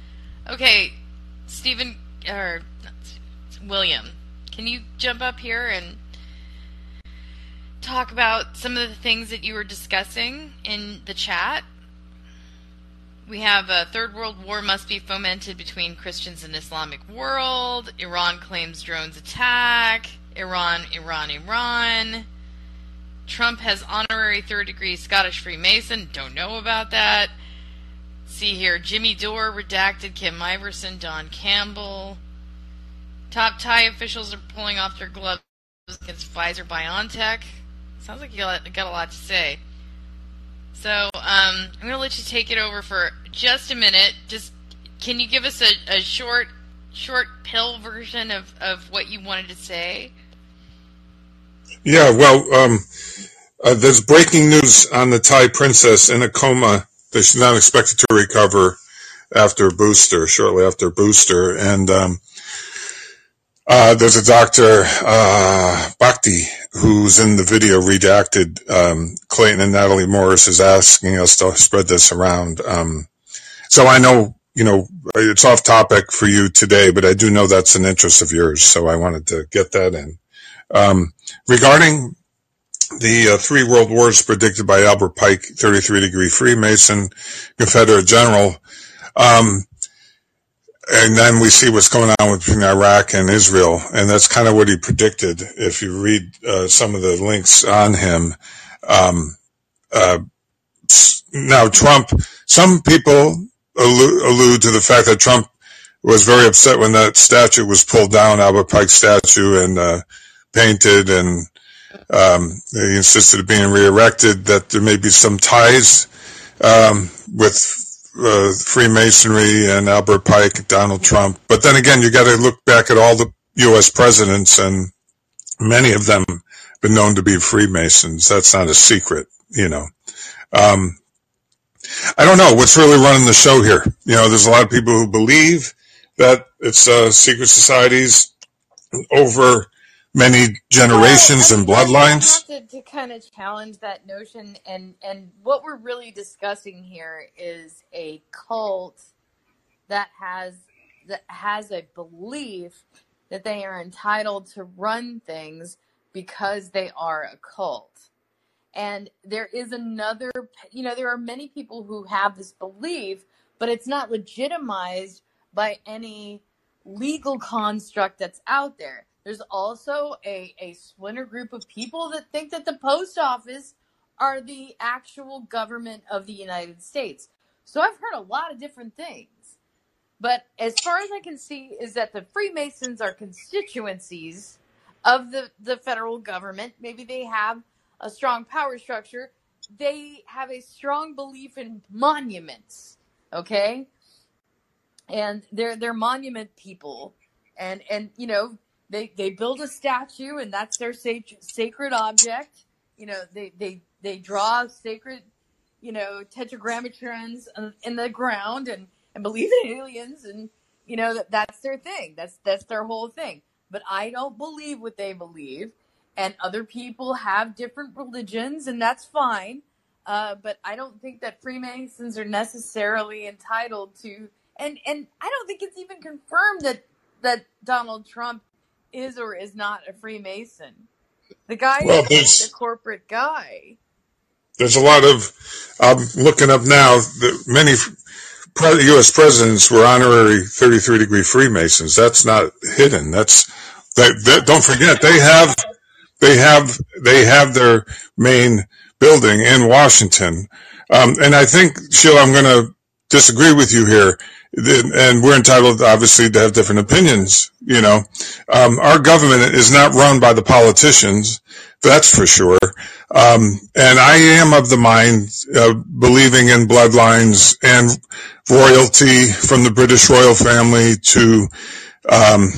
Okay, Stephen or William, can you jump up here and talk about some of the things that you were discussing in the chat? We have a third world war must be fomented between Christians and Islamic world. Iran claims drones attack. Iran, Iran, Iran. Trump has honorary third degree Scottish Freemason. Don't know about that. See here, Jimmy Dore redacted Kim Iversen, Don Campbell. Top Thai officials are pulling off their gloves against Pfizer BioNTech. Sounds like you got, got a lot to say. So um, I'm going to let you take it over for just a minute. Just can you give us a, a short, short pill version of, of what you wanted to say? Yeah, well, um, uh, there's breaking news on the Thai princess in a coma that she's not expected to recover after booster, shortly after booster, and um, uh, there's a doctor, uh, Bhakdi, who's in the video redacted. Um, Clayton and Natalie Morris is asking us to spread this around. Um, so I know, you know, it's off topic for you today, but I do know that's an interest of yours. So I wanted to get that in. Um, regarding the uh, three world wars predicted by Albert Pike, 33 degree Freemason, Confederate general. Um, and then we see what's going on between Iraq and Israel, and that's kind of what he predicted. If you read uh, some of the links on him, um, uh, now Trump, some people allude, allude, to the fact that Trump was very upset when that statue was pulled down, Albert Pike statue, and uh, painted, and um, he insisted of being re-erected. That there may be some ties um, with uh, Freemasonry and Albert Pike, Donald Trump. But then again, you got to look back at all the U.S. presidents, and many of them been known to be Freemasons. That's not a secret, you know. Um, I don't know what's really running the show here. You know, there's a lot of people who believe that it's uh, secret societies over many generations well, and bloodlines. To, to kind of challenge that notion, and and what we're really discussing here is a cult that has that has a belief that they are entitled to run things because they are a cult. And there is another, you know, there are many people who have this belief, but it's not legitimized by any legal construct that's out there. There's also a, a splinter group of people that think that the post office are the actual government of the United States. So I've heard a lot of different things. But as far as I can see, is that the Freemasons are constituencies of the, the federal government. Maybe they have a strong power structure. They have a strong belief in monuments. Okay? And they're they're monument people. And and you know, they they build a statue and that's their sacred object. You know, they they they draw sacred, you know, tetragrammatrons in the ground and and believe in aliens and you know that that's their thing. That's that's their whole thing. But I don't believe what they believe, and other people have different religions, and that's fine. Uh, but I don't think that Freemasons are necessarily entitled to, and and I don't think it's even confirmed that that Donald Trump is or is not a Freemason. The guy well, is the corporate guy. There's a lot of. I'm looking up now that many U.S. presidents were honorary 33 degree Freemasons. That's not hidden. That's that, that. Don't forget they have they have they have their main building in Washington. Um, and I think Sheila, I'm going to disagree with you here and we're entitled, obviously, to have different opinions. You know, um, our government is not run by the politicians, that's for sure. Um, and I am of the mind, uh, believing in bloodlines and royalty from the British royal family to, um,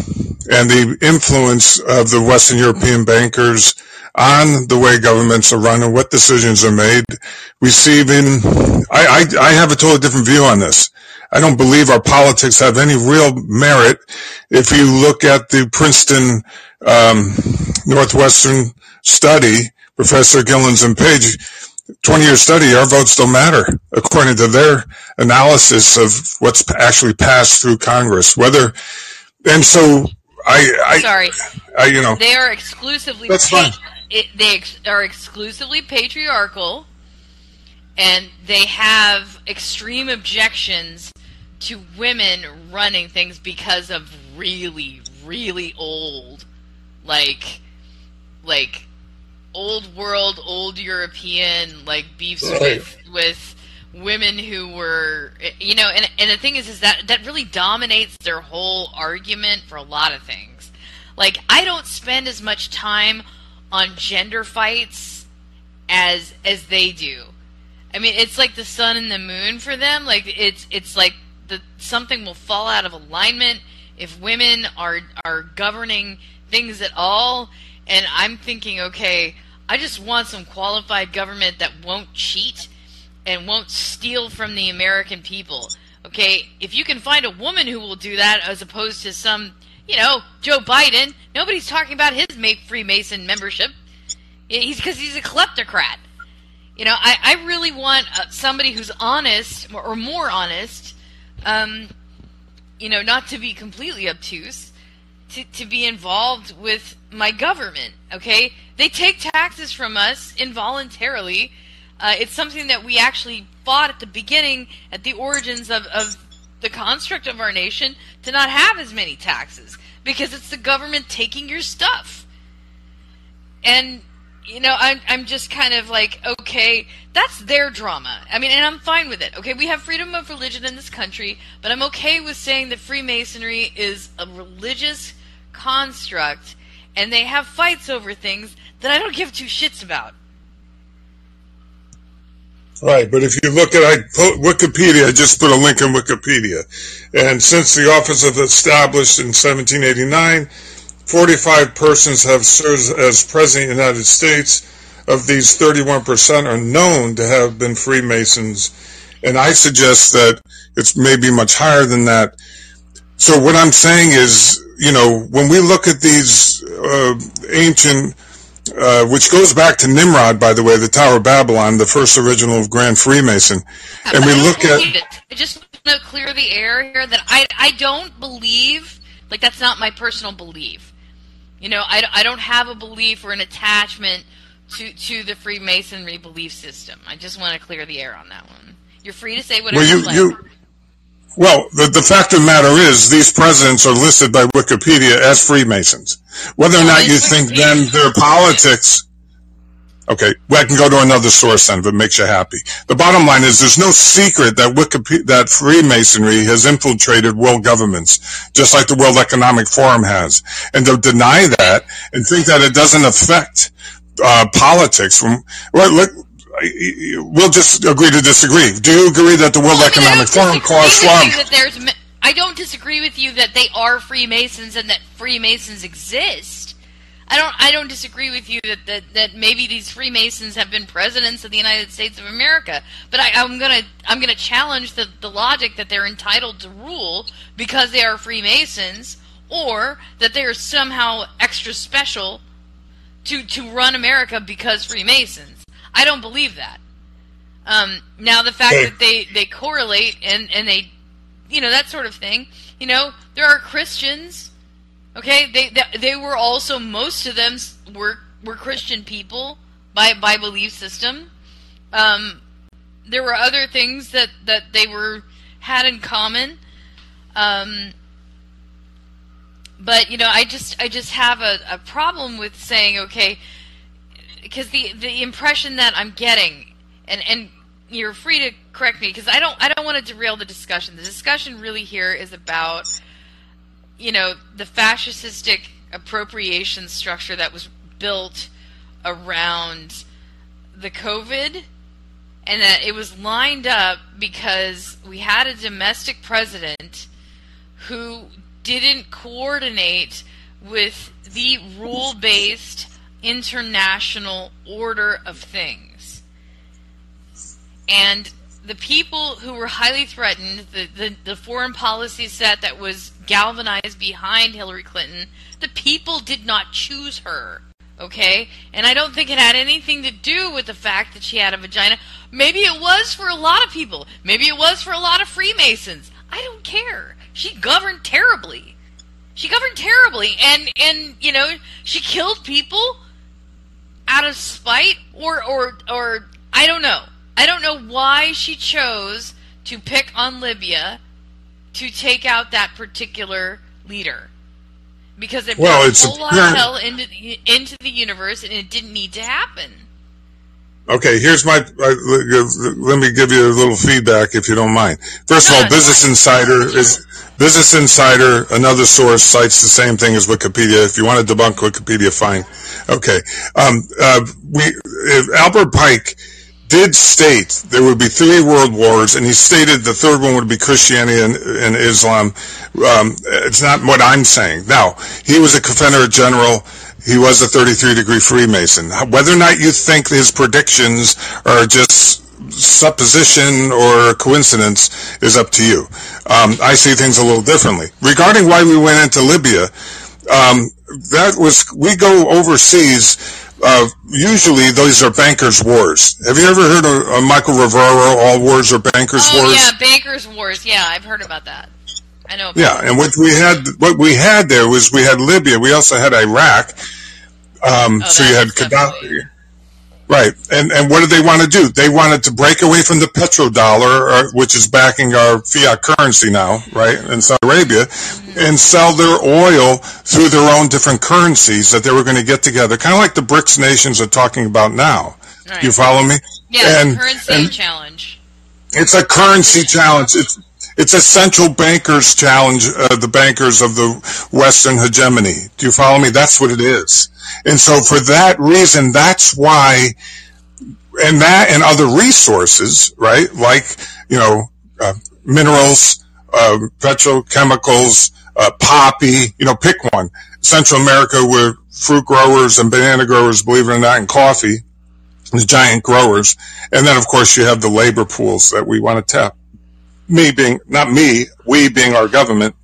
and the influence of the Western European bankers on the way governments are run and what decisions are made. Receiving, I, I, I have a totally different view on this. I don't believe our politics have any real merit. If you look at the Princeton um, Northwestern study, Professor Gilens and Page, 20 year study, our votes don't matter according to their analysis of what's actually passed through Congress. Whether, and so I, I sorry, I, you know, they are exclusively, that's fine. It, they ex- are exclusively patriarchal and they have extreme objections to women running things because of really, really old, like, like old world, old European, like beefs right. with with women who were, you know, and and the thing is, is that that really dominates their whole argument for a lot of things. Like, I don't spend as much time on gender fights as as they do. I mean, it's like the sun and the moon for them. Like it's it's like that something will fall out of alignment if women are are governing things at all. And I'm thinking, okay, I just want some qualified government that won't cheat and won't steal from the American people. Okay, if you can find a woman who will do that as opposed to some, you know, Joe Biden, nobody's talking about his make Freemason membership. He's because he's a kleptocrat. You know, I, I really want uh, somebody who's honest or more honest um, you know, not to be completely obtuse, to, to be involved with my government. Okay, they take taxes from us involuntarily. Uh, it's something that we actually fought at the beginning, at the origins of, of the construct of our nation, to not have as many taxes because it's the government taking your stuff. And you know, I'm I'm just kind of like, okay, that's their drama. I mean, and I'm fine with it. Okay, we have freedom of religion in this country, but I'm okay with saying that Freemasonry is a religious construct, and they have fights over things that I don't give two shits about. Right, but if you look at I Wikipedia, I just put a link in Wikipedia, and since the office was established in 1789 45 persons have served as President of the United States. Of these, 31% are known to have been Freemasons. And I suggest that it's maybe much higher than that. So what I'm saying is, you know, when we look at these uh, ancient, uh, which goes back to Nimrod, by the way, the Tower of Babylon, the first original of Grand Freemason, and we look at. I just want to clear the air here that I I don't believe like that's not my personal belief. You know, I, I don't have a belief or an attachment to, to the Freemasonry belief system. I just want to clear the air on that one. You're free to say whatever well, you, like. You, well, the, the fact of the matter is, these presidents are listed by Wikipedia as Freemasons. Whether or not you think then their politics Okay, well, I can go to another source then if it makes you happy. The bottom line is there's no secret that Wikipedia, that Freemasonry has infiltrated world governments, just like the World Economic Forum has. And to deny that and think that it doesn't affect uh, politics from, well, look, we'll just agree to disagree. Do you agree that the World well, Economic Forum, Klaus Schwab... I don't disagree with you that they are Freemasons and that Freemasons exist. I don't I don't disagree with you that, that, that maybe these Freemasons have been presidents of the United States of America, but I, am gonna I'm gonna challenge the, the logic that they're entitled to rule because they are Freemasons, or that they are somehow extra special to to run America because Freemasons. I don't believe that. Um, now the fact that they, they correlate and, and they you know that sort of thing. You know there are Christians Okay, they, they they were also most of them were were Christian people by by belief system. Um, there were other things that that they were had in common. Um, but you know, I just I just have a, a problem with saying okay, because the the impression that I'm getting, and and you're free to correct me because I don't I don't want to derail the discussion. The discussion really here is about you know, the fascistic appropriation structure that was built around the COVID and that it was lined up because we had a domestic president who didn't coordinate with the rule based international order of things. And the people who were highly threatened, the, the, the, foreign policy set that was galvanized behind Hillary Clinton, the people did not choose her. Okay? And I don't think it had anything to do with the fact that she had a vagina. Maybe it was for a lot of people. Maybe it was for a lot of Freemasons. I don't care. She governed terribly. She governed terribly and and you know, she killed people out of spite or or or I don't know. I don't know why she chose to pick on Libya to take out that particular leader. Because it well, brought a whole lot of hell into the, into the universe, and it didn't need to happen. Okay, here's my. Uh, let me give you a little feedback, if you don't mind. First of all, Business Insider is Business Insider. Another source cites the same thing as Wikipedia. If you want to debunk Wikipedia, fine. Okay, um, uh, we Albert Pike did state there would be three world wars, and he stated the third one would be Christianity and, and Islam. Um, it's not what I'm saying. Now, he was a Confederate general. He was a 33 degree Freemason. Whether or not you think his predictions are just supposition or coincidence is up to you. Um, I see things a little differently. Regarding why we went into Libya, um, that was we go overseas uh, usually those are bankers' wars. Have you ever heard of uh, Michael Rivero? All wars are bankers' oh, wars. yeah, bankers' wars. Yeah, I've heard about that. I know. yeah, and what we had, what we had there was we had Libya. We also had Iraq, Um, Oh, so you had Gaddafi. Right, and and what did they want to do? They wanted to break away from the petrodollar, uh, which is backing our fiat currency now, right, in Saudi Arabia, and sell their oil through their own different currencies that they were going to get together, kind of like the BRICS nations are talking about now. Right. You follow me? Yeah, And- currency and- challenge. it's a currency challenge. It's it's a central bankers challenge. Uh, the bankers of the Western hegemony. Do you follow me? That's what it is. And so for that reason, that's why, and that and other resources, right? Like you know, uh, minerals, uh, petrochemicals, uh, poppy. You know, pick one. Central America, with fruit growers and banana growers, believe it or not, and coffee the giant growers. And then, of course, you have the labor pools that we want to tap. Me being, not me, we being our government,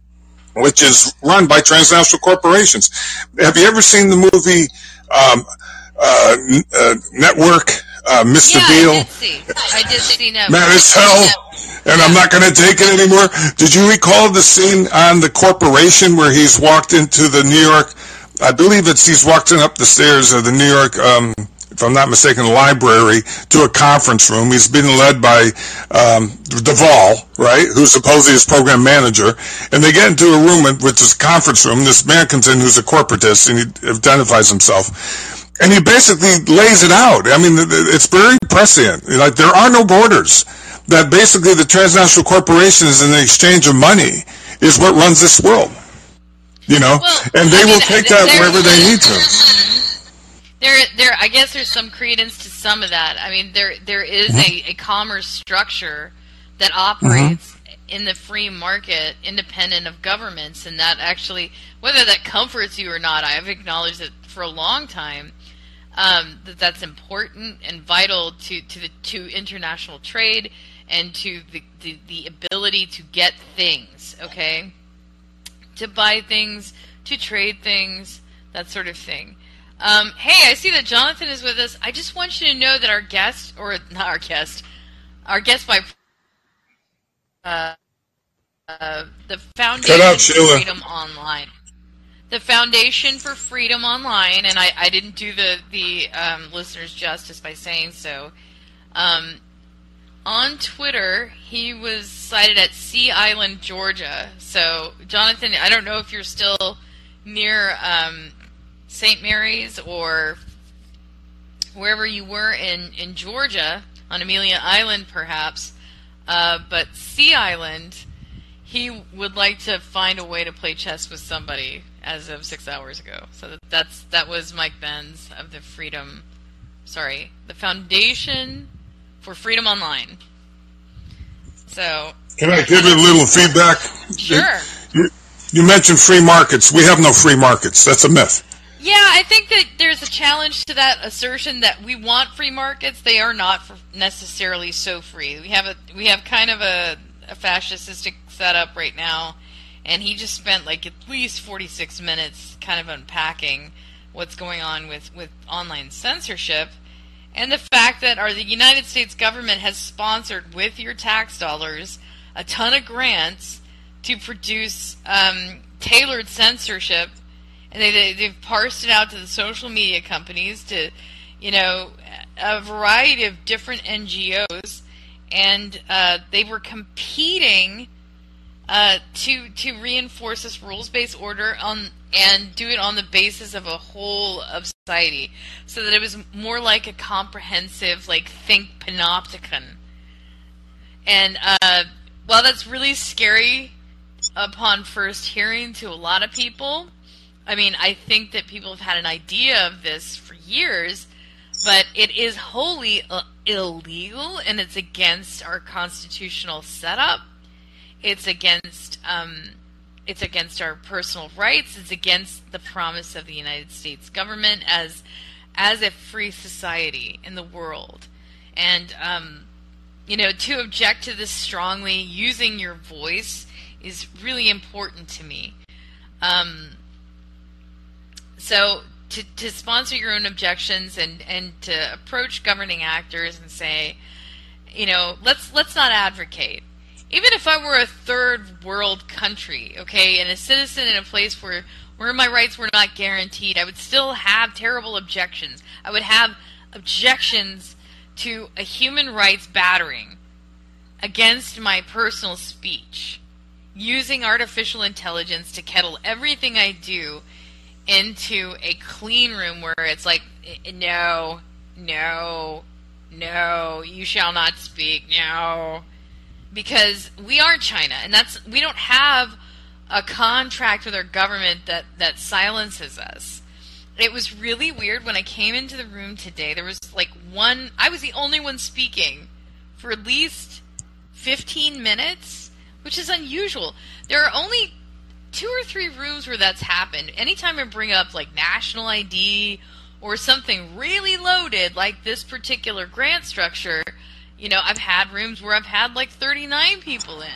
which is run by transnational corporations. Have you ever seen the movie um, uh, n- uh, Network, uh, Mr. Yeah, Beale? I did see. I did see Network. Man, it's hell, and I'm not going to take it anymore. Did you recall the scene on the corporation where he's walked into the New York? I believe it's he's walked in up the stairs of the New York, um, if I'm not mistaken, library to a conference room. He's being led by um, Duvall, right, who's supposedly his program manager, and they get into a room which is a conference room. This man comes in who's a corporatist, and he identifies himself. And he basically lays it out. I mean, it's very prescient. Like there are no borders. That basically the transnational corporations and the exchange of money is what runs this world. You know, and they I mean, will take that wherever they need to. There, there. I guess there's some credence to some of that. I mean, there, there is a, a commerce structure that operates in the free market, independent of governments, and that actually, whether that comforts you or not, I've acknowledged it for a long time. Um, that that's important and vital to to the to international trade and to the, the the ability to get things. Okay, to buy things, to trade things, that sort of thing. Um, hey, I see that Jonathan is with us. I just want you to know that our guest, or not our guest, our guest by uh, uh, the Foundation out, for Freedom Online. The Foundation for Freedom Online, and I, I didn't do the the um, listeners justice by saying so. Um, on Twitter, he was cited at Sea Island, Georgia. So, Jonathan, I don't know if you're still near um, St. Mary's or wherever you were in, in Georgia, on Amelia Island, perhaps. Uh, but Sea Island, he would like to find a way to play chess with somebody as of six hours ago. So that, that's that was Mike Benz of the Freedom, sorry, the Foundation for Freedom Online. So Can I give you a little feedback? Sure. You, you mentioned free markets. We have no free markets. That's a myth. Yeah, I think that there's a challenge to that assertion that we want free markets. They are not necessarily so free. We have a we have kind of a, a fascistic setup right now, and he just spent like at least 46 minutes kind of unpacking what's going on with with online censorship and the fact that our the United States government has sponsored with your tax dollars a ton of grants to produce um, tailored censorship and they, they they've parsed it out to the social media companies to you know a variety of different NGOs and uh, they were competing uh, to to reinforce this rules based order on and do it on the basis of a whole of society. So that it was more like a comprehensive like think panopticon. And uh, while that's really scary upon first hearing to a lot of people I mean, I think that people have had an idea of this for years, but it is wholly uh, illegal and it's against our constitutional setup. It's against um, it's against our personal rights. It's against the promise of the United States government as as a free society in the world. And um, you know, to object to this strongly, using your voice is really important to me. Um, so to, to sponsor your own objections and, and to approach governing actors and say, you know, let's let's not advocate. Even if I were a third world country, okay, and a citizen in a place where where my rights were not guaranteed. I would still have terrible objections. I would have objections to a human rights battering against my personal speech using artificial intelligence to kettle everything I do into a clean room where it's like, eh, no, no, no, you shall not speak, no. Because we are China, and that's, we don't have a contract with our government that, that silences us. It was really weird when I came into the room today. There was like one, I was the only one speaking for at least 15 minutes, which is unusual. There are only two or three rooms where that's happened. Anytime I bring up like national ID or something really loaded like this particular grant structure, you know, I've had rooms where I've had like 39 people in.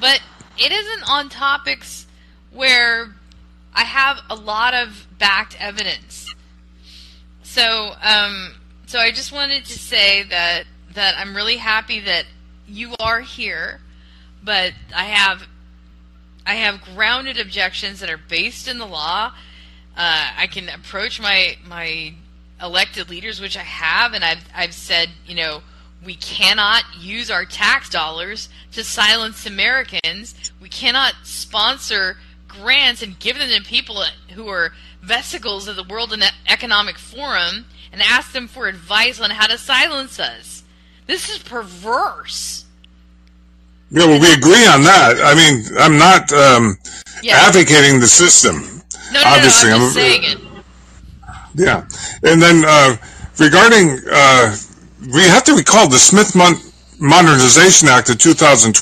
But it isn't on topics where I have a lot of backed evidence. So, um, so I just wanted to say that that I'm really happy that you are here, but I have I have grounded objections that are based in the law. Uh, I can approach my my elected leaders, which I have, and I've I've said, you know, we cannot use our tax dollars to silence Americans. We cannot sponsor grants and give them to people who are vesicles of the World Economic Forum and ask them for advice on how to silence us. This is perverse. Yeah, well, we agree on that. I mean, I'm not um, yeah. advocating the system. No, no, obviously, no, I'm, I'm saying it. Yeah, and then uh, regarding, uh, we have to recall the Smith Modernization Act of 2012,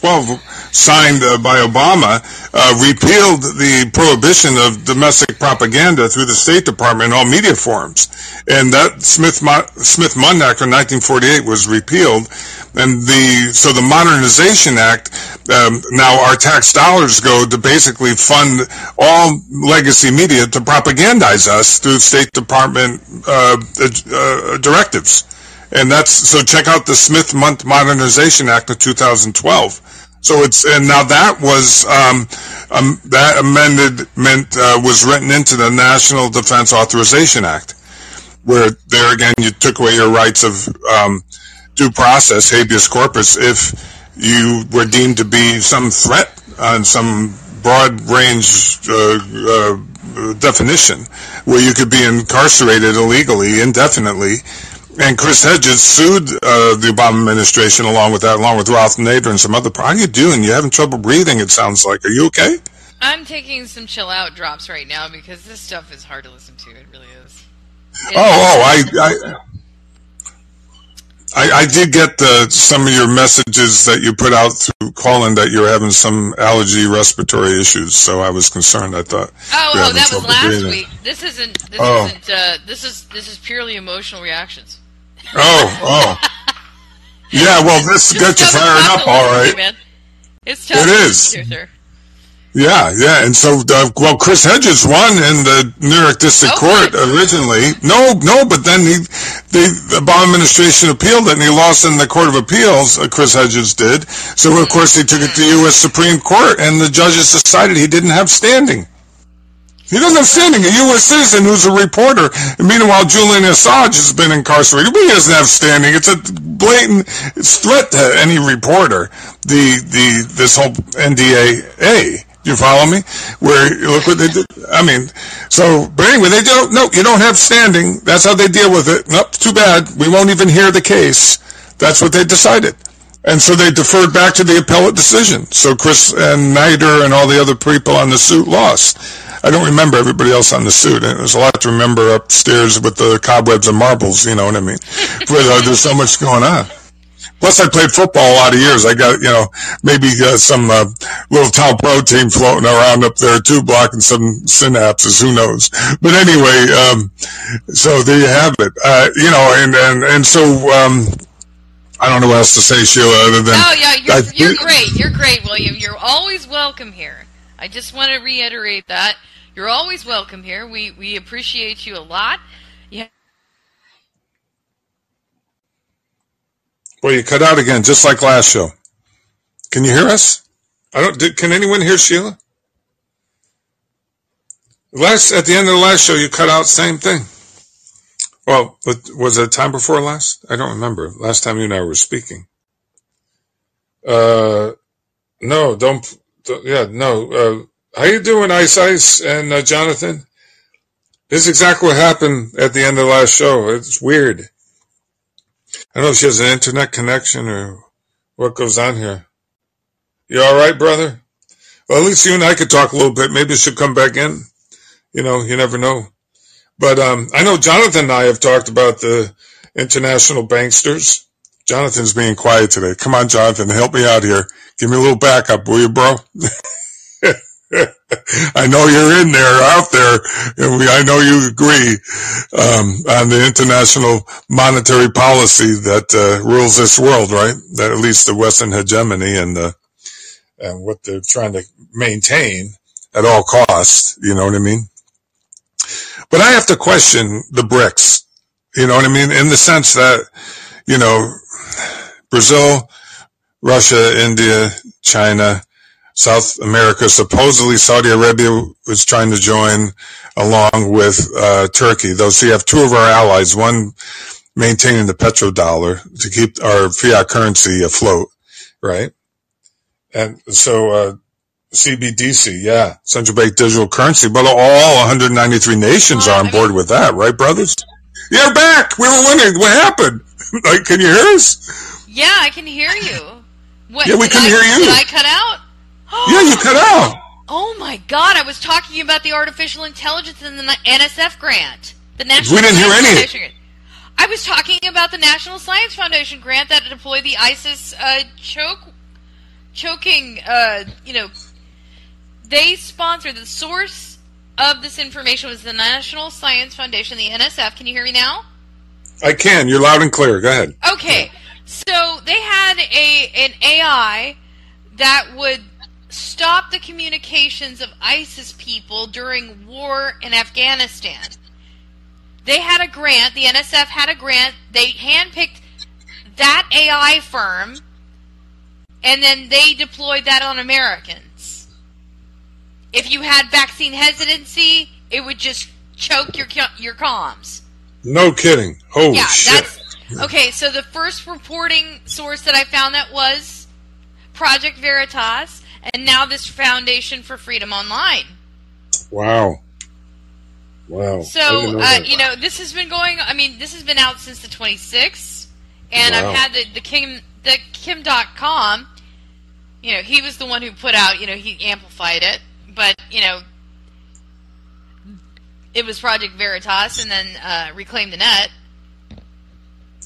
signed uh, by Obama, uh, repealed the prohibition of domestic propaganda through the State Department in all media forms. And that Smith Smith Mundt Act of 1948 was repealed, and the so the Modernization Act um, now our tax dollars go to basically fund all legacy media to propagandize us through State Department uh, uh, directives. And that's, so check out the Smith Mundt Modernization Act of 2012. So it's, and now that was, um, um, that amendment uh, was written into the National Defense Authorization Act, where there again you took away your rights of um, due process, habeas corpus, if you were deemed to be some threat on some broad range uh, uh, definition, where you could be incarcerated illegally, indefinitely, and Chris Hedges sued uh, the Obama administration along with that, along with Ralph Nader and some other. How are you doing? You having trouble breathing? It sounds like. Are you okay? I'm taking some chill out drops right now because this stuff is hard to listen to. It really is. It oh, oh, I, I, I, I did get the, some of your messages that you put out through Callin that you're having some allergy respiratory issues. So I was concerned. I thought. Oh, oh that was last breathing. week. This isn't. This oh. isn't. Uh, this is. This is purely emotional reactions. Oh, oh. Yeah, well, this gets you fired up, all right. Man. It's tough. It is. Yeah, yeah, and so uh, well, Chris Hedges won in the New York District Court originally. No, no, but then he, the, the Obama administration appealed it, and he lost in the Court of Appeals. Uh, Chris Hedges did. So of course he took it to the U.S. Supreme Court, and the judges decided he didn't have standing. He doesn't have standing. A U.S. citizen who's a reporter. And meanwhile, Julian Assange has been incarcerated. But he doesn't have standing. It's a blatant threat to any reporter. The the this whole NDAA. You follow me? Where look what they did. I mean, so but anyway, they don't. No, you don't have standing. That's how they deal with it. Nope, too bad. We won't even hear the case. That's what they decided. And so they deferred back to the appellate decision. So Chris and Nader and all the other people on the suit lost. I don't remember everybody else on the suit. There's a lot to remember upstairs with the cobwebs and marbles, you know what I mean? but uh, there's so much going on. Plus, I played football a lot of years. I got, you know, maybe uh, some uh, little tau protein floating around up there too, blocking some synapses. Who knows? But anyway, um, so there you have it. Uh, you know, and and and so um, I don't know what else to say, Sheila, other than. Oh yeah, you're, you're great. You're great, William. You're always welcome here. I just want to reiterate that. You're always welcome here. We we appreciate you a lot. Yeah. Well, you cut out again, just like last show. Can you hear us? I don't. Did, can anyone hear Sheila? Last at the end of the last show, you cut out same thing. Well, was it time before last? I don't remember. Last time you and I were speaking. Uh, no, don't. don't yeah, no. Uh, how you doing, Ice Ice and uh, Jonathan? This is exactly what happened at the end of the last show. It's weird. I don't know if she has an internet connection or what goes on here. You all right, brother? Well, at least you and I could talk a little bit. Maybe she'll come back in. You know, you never know. But um, I know Jonathan and I have talked about the international banksters. Jonathan's being quiet today. Come on, Jonathan, help me out here. Give me a little backup, will you, bro? I know you're in there, out there, and we, I know you agree um, on the international monetary policy that uh, rules this world, right? That at least the Western hegemony and the and what they're trying to maintain at all costs. You know what I mean? But I have to question the BRICS. You know what I mean? In the sense that, you know, Brazil, Russia, India, China, South America, supposedly Saudi Arabia was trying to join along with uh, Turkey. Those so you have two of our allies, one maintaining the petrodollar to keep our fiat currency afloat, right? And so uh, CBDC, yeah, central bank digital currency, but all 193 nations are on board with that, right, brothers? You're back. We were wondering what happened. like, can you hear us? Yeah, I can hear you. What, yeah, we can I, hear you. Did I cut out? yeah, you cut out. Oh my God! I was talking about the artificial intelligence and the NSF grant, the National. We didn't hear any. I was talking about the National Science Foundation grant that deployed the ISIS uh, choke, choking, uh, you know, they sponsored the source of this information was the National Science Foundation, the NSF. Can you hear me now? I can. You're loud and clear. Go ahead. Okay. So they had a an AI that would stop the communications of ISIS people during war in Afghanistan. They had a grant, the NSF had a grant, they handpicked that AI firm and then they deployed that on Americans. If you had vaccine hesitancy, it would just choke your your comms. No kidding. Holy yeah, shit. okay, so the first reporting source that I found that was Project Veritas, and now this Foundation for Freedom Online. Wow. Wow. So, know uh, you know, this has been going, I mean, this has been out since the 26th, and wow. I've had the, the Kim, the Kim Dotcom, you know, he was the one who put out, you know, he amplified it, but, you know, it was Project Veritas and then uh, Reclaim the Net.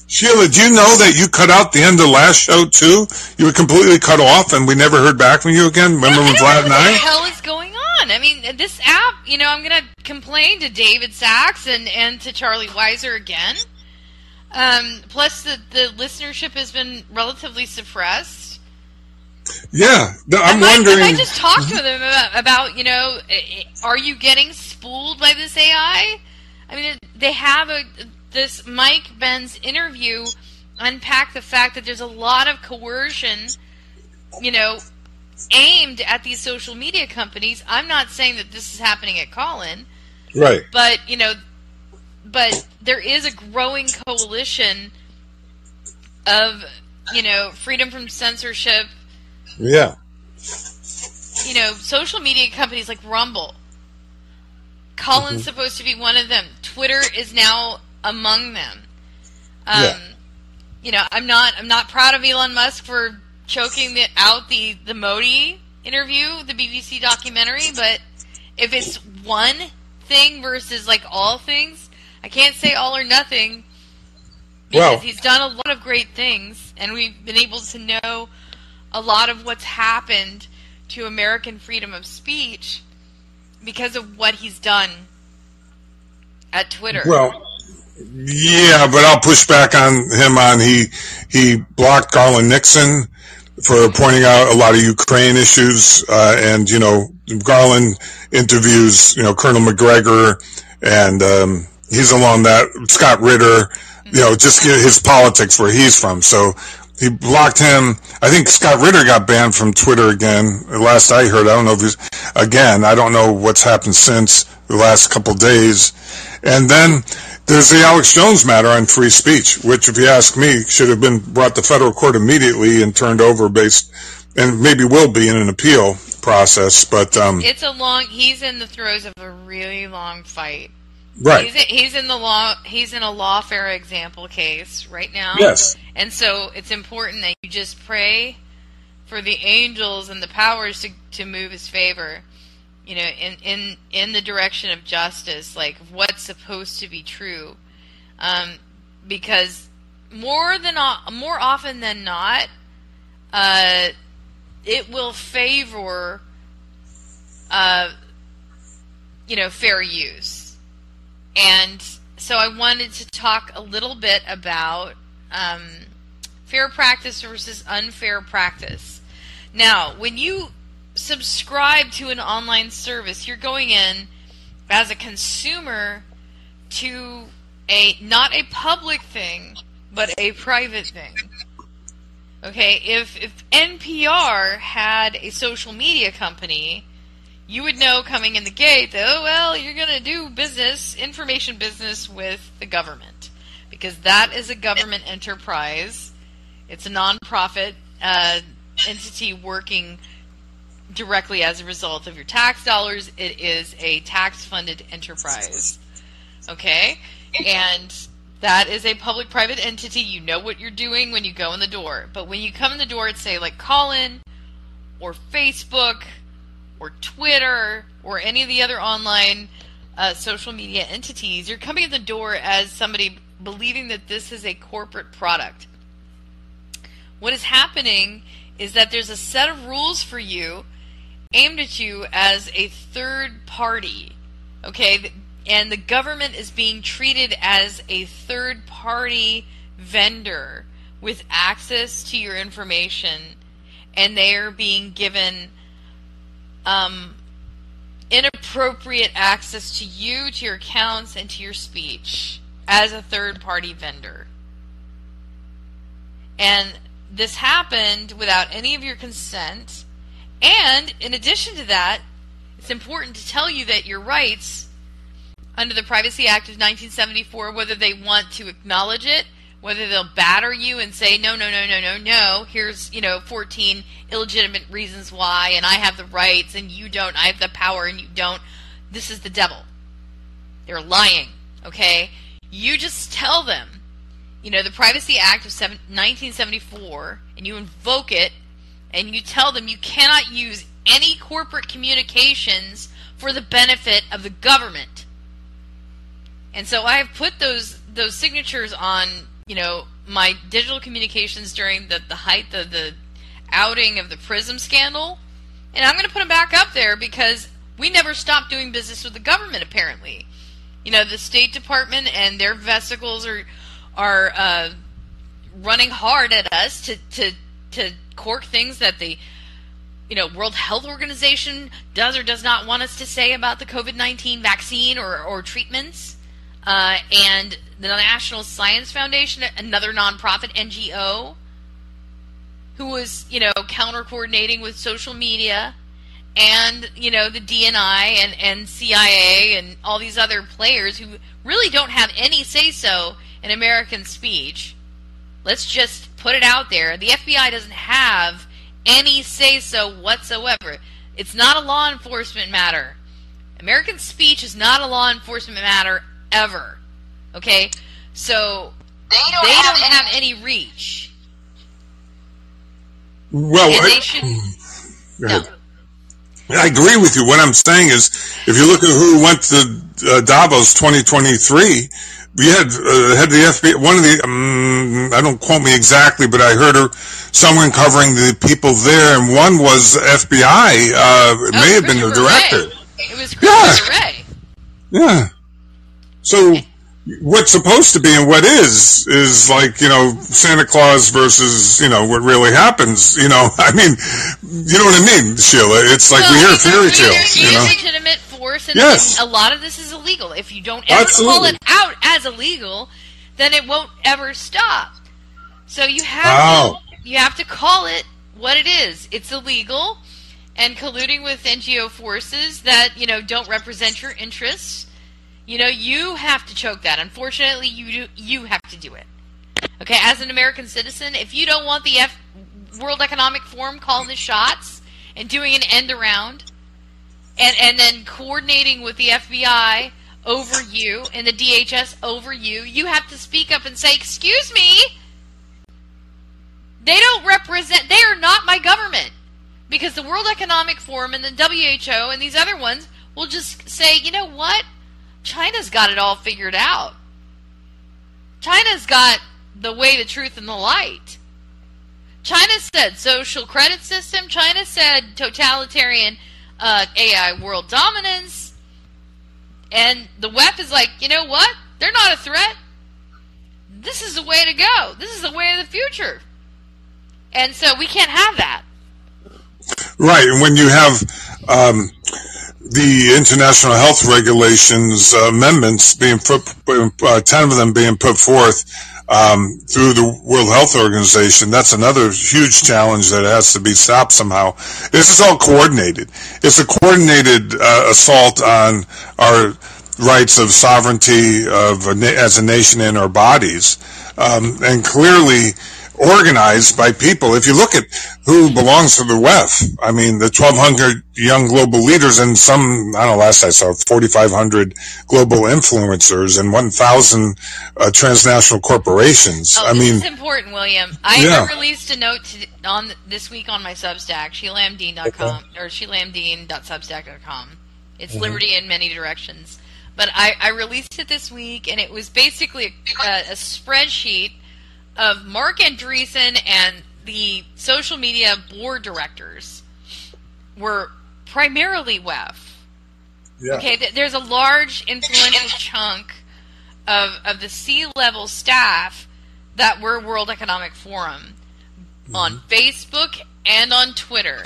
Sheila, do you know that you cut out the end of last show too? You were completely cut off, and we never heard back from you again. Remember when Vlad and I? What the hell is going on? I mean, this app. You know, I'm going to complain to David Sacks and and to Charlie Weiser again. Um, plus, the the listenership has been relatively suppressed. Yeah, I'm I, wondering. I just talked to them about, about, you know, are you getting spooled by this AI? I mean, they have a this Mike Benz interview unpack the fact that there's a lot of coercion, you know, aimed at these social media companies. I'm not saying that this is happening at Callin. Right. But, you know, but there is a growing coalition of, you know, freedom from censorship. Yeah. You know, social media companies like Rumble. Callin's mm-hmm. supposed to be one of them. Twitter is now among them. Um, yeah. You know, I'm not I'm not proud of Elon Musk for choking the, out the the Modi interview, the BBC documentary, but if it's one thing versus like all things, I can't say all or nothing because well, he's done a lot of great things, and we've been able to know a lot of what's happened to American freedom of speech because of what he's done at Twitter. Well, yeah, but I'll push back on him on he he blocked Garland Nixon for pointing out a lot of Ukraine issues, uh, and you know Garland interviews you know Colonel Macgregor, and um, he's along that Scott Ritter, you know just his politics where he's from. So he blocked him. I think Scott Ritter got banned from Twitter again. Last I heard, I don't know if he's again. I don't know what's happened since. the last couple days. And then there's the Alex Jones matter on free speech, which, if you ask me, should have been brought to federal court immediately and turned over based, and maybe will be in an appeal process. But um, it's a long. He's in the throes of a really long fight. Right. He's, he's in the law. He's in a lawfare example case right now. Yes. And so it's important that you just pray for the angels and the powers to to move his favor. You know, in in in the direction of justice, like what's supposed to be true, um, because more than more often than not, uh, it will favor, uh, you know, fair use and so I wanted to talk a little bit about um, fair practice versus unfair practice. Now, when you subscribe to an online service, you're going in as a consumer to a not a public thing, but a private thing. Okay, if if NPR had a social media company you would know coming in the gate that, oh, well, you're going to do business, information business with the government. Because that is a government enterprise. It's a nonprofit uh, entity working directly as a result of your tax dollars. It is a tax funded enterprise. Okay? And that is a public private entity. You know what you're doing when you go in the door. But when you come in the door, it's say like Callin or Facebook or Twitter or any of the other online uh, social media entities, you're coming in the door as somebody believing that this is a corporate product. What is happening is that there's a set of rules for you aimed at you as a third party. Okay? And the government is being treated as a third party vendor with access to your information, and they are being given um, inappropriate access to you, to your accounts, and to your speech as a third party vendor. And this happened without any of your consent. And in addition to that, it's important to tell you that your rights under the Privacy Act of 1974, whether they want to acknowledge it whether they'll batter you and say no no no no no no here's you know 14 illegitimate reasons why and i have the rights and you don't i have the power and you don't. This is the devil. They're lying okay? You just tell them you know the privacy act of 1974 and you invoke it and you tell them you cannot use any corporate communications for the benefit of the government. And so i have put those those signatures on you know, my digital communications during the, the height of the outing of the Prism scandal. And I'm going to put them back up there because we never stopped doing business with the government, apparently. You know, the State Department and their vesicles are are uh, running hard at us to, to to cork things that the you know World Health Organization does or does not want us to say about the COVID nineteen vaccine or, or treatments. Uh, and the National Science Foundation, another nonprofit NGO, who was, you know, counter coordinating with social media, and, you know, the DNI and, and CIA and all these other players who really don't have any say so in American speech. Let's just put it out there. The FBI doesn't have any say so whatsoever. It's not a law enforcement matter. American speech is not a law enforcement matter ever. Okay? So they don't, they have, don't any, have any reach. Well, I, should, no. I agree with you. What I'm saying is, if you look at who went to uh, Davos 2023, we had uh, had the FBI. One of the um, I don't quote me exactly, but I heard her someone covering the people there, and one was FBI. Uh, it oh, may have been the director. It was Christopher yeah. Wray. Yeah. So what's supposed to be and what is is like you know Santa Claus versus you know what really happens. You know, I mean, you know what I mean, Sheila. It's like well, we hear fairy tales. You know, legitimate force, and, yes. a lot of this is illegal. If you don't ever Absolutely. call it out as illegal, then it won't ever stop. So you have wow. to, you have to call it what it is. It's illegal and colluding with NGO forces that you know don't represent your interests, you know you have to choke that. Unfortunately, you do, you have to do it. Okay, as an American citizen, if you don't want the F- World Economic Forum calling the shots and doing an end around, and and then coordinating with the FBI over you and the DHS over you, you have to speak up and say, "Excuse me." They don't represent they are not my government. Because the World Economic Forum and the WHO and these other ones will just say, "You know what? China's got it all figured out. China's got the way, the truth, and the light." China said social credit system. China said totalitarian uh, AI world dominance. And the WEF is like, you know what? They're not a threat. This is the way to go. This is the way of the future. And so we can't have that. Right. And when you have um, the international health regulations uh, amendments being put, uh, 10 of them being put forth um, through the World Health Organization, that's another huge challenge that has to be stopped somehow. This is all coordinated. It's a coordinated uh, assault on our rights of sovereignty of a na- as a nation in our bodies, um, and clearly organized by people. If you look at who belongs to the WEF, I mean, the 1,200 young global leaders and some, I don't know, last I saw 4,500 global influencers and 1,000 uh, transnational corporations. Oh, I mean, is important, William. I, Yeah. Released a note to, on this week on my Substack, SheilaMdean.com or SheilaMdean.substack.com. It's Mhm. liberty in many directions. But I, I released it this week, and it was basically a, a spreadsheet of Marc Andreessen and the social media board directors were primarily WEF. Yeah. Okay, th- there's a large influential chunk of of the C level staff that were World Economic Forum mm-hmm. on Facebook and on Twitter.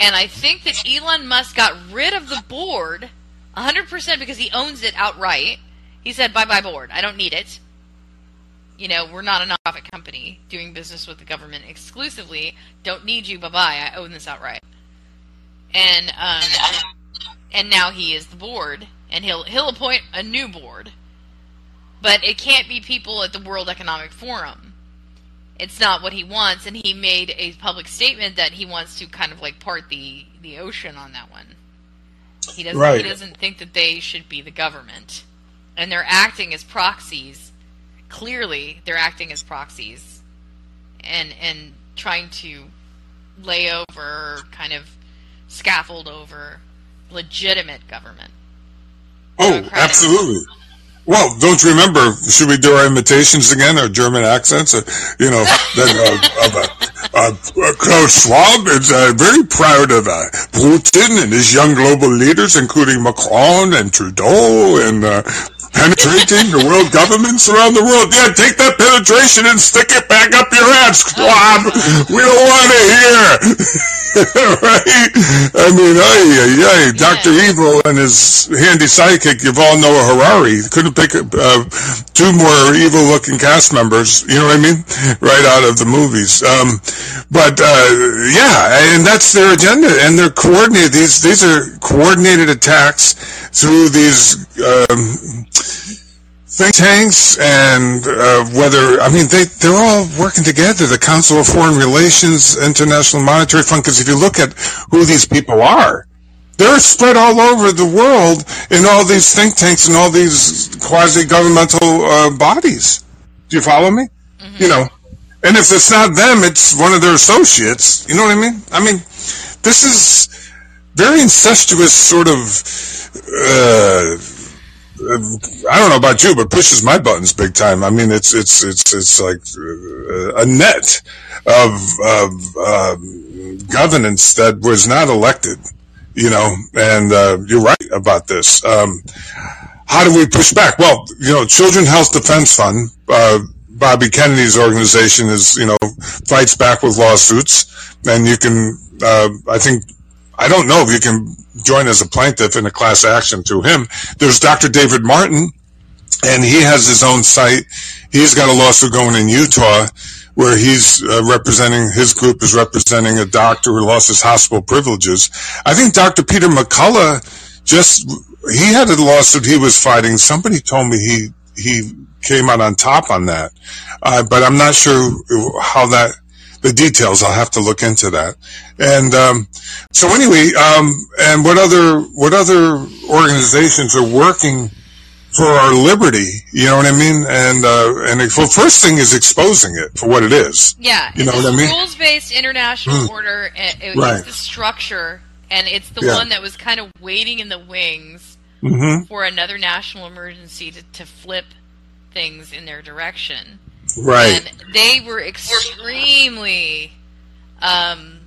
And I think that Elon Musk got rid of the board 100% because he owns it outright. He said, bye bye, board. I don't need it. You know, we're not a nonprofit company doing business with the government exclusively. Don't need you. Bye bye. I own this outright. And um, and now he is the board, and he'll he'll appoint a new board. But it can't be people at the World Economic Forum. It's not what he wants, and he made a public statement that he wants to kind of like part the the ocean on that one. He doesn't Right. he doesn't think that they should be the government, and they're acting as proxies. Clearly, they're acting as proxies, and and trying to lay over, kind of scaffold over legitimate government. oh, absolutely. Well, don't you remember? Should we do our imitations again, our German accents? Uh, you know, then, uh, of, uh, uh, Klaus Schwab is uh, very proud of uh, Putin and his young global leaders, including Macron and Trudeau, and uh, penetrating the world governments around the world. Yeah, take that penetration and stick it back up your ass, Schwab. We don't want to hear. right? I mean, ay, ay, ay. Dr. Evil and his handy sidekick, Yuval Noah Harari, couldn't pick uh, two more evil-looking cast members, you know what I mean? Right out of the movies. Um, but, uh, yeah, and that's their agenda, and they're coordinated. These, these are coordinated attacks through these, um, think tanks and uh, whether I mean they they're all working together. The Council of Foreign Relations, International Monetary Fund. Because if you look at who these people are, they're spread all over the world in all these think tanks and all these quasi-governmental uh, bodies. Do you follow me? You know, and if it's not them, it's one of their associates. You know what I mean? I mean, this is very incestuous sort of. Uh, I don't know about you, but pushes my buttons big time. I mean, it's it's it's it's like uh, a net of of um, governance that was not elected, you know. And uh, you're right about this. Um, how do we push back? Well, you know, Children Health Defense Fund, uh, Bobby Kennedy's organization is, you know, fights back with lawsuits, and you can, uh, I think, I don't know if you can join as a plaintiff in a class action through him. There's Dr. David Martin, and he has his own site. He's got a lawsuit going in Utah where he's uh, representing his group is representing a doctor who lost his hospital privileges. I think Dr. Peter McCullough just he had a lawsuit he was fighting. Somebody told me he he came out on top on that, uh, but I'm not sure how that the details. I'll have to look into that. And um, so anyway, um, and what other what other organizations are working? for our liberty. You know what I mean? And uh, and it, well, first thing is exposing it for what it is. Yeah, you know what I mean. Rules based international mm. order. It, it, right. It's the structure, and it's the yeah. one that was kind of waiting in the wings mm-hmm. for another national emergency to, to flip things in their direction. Right. And they were extremely, um,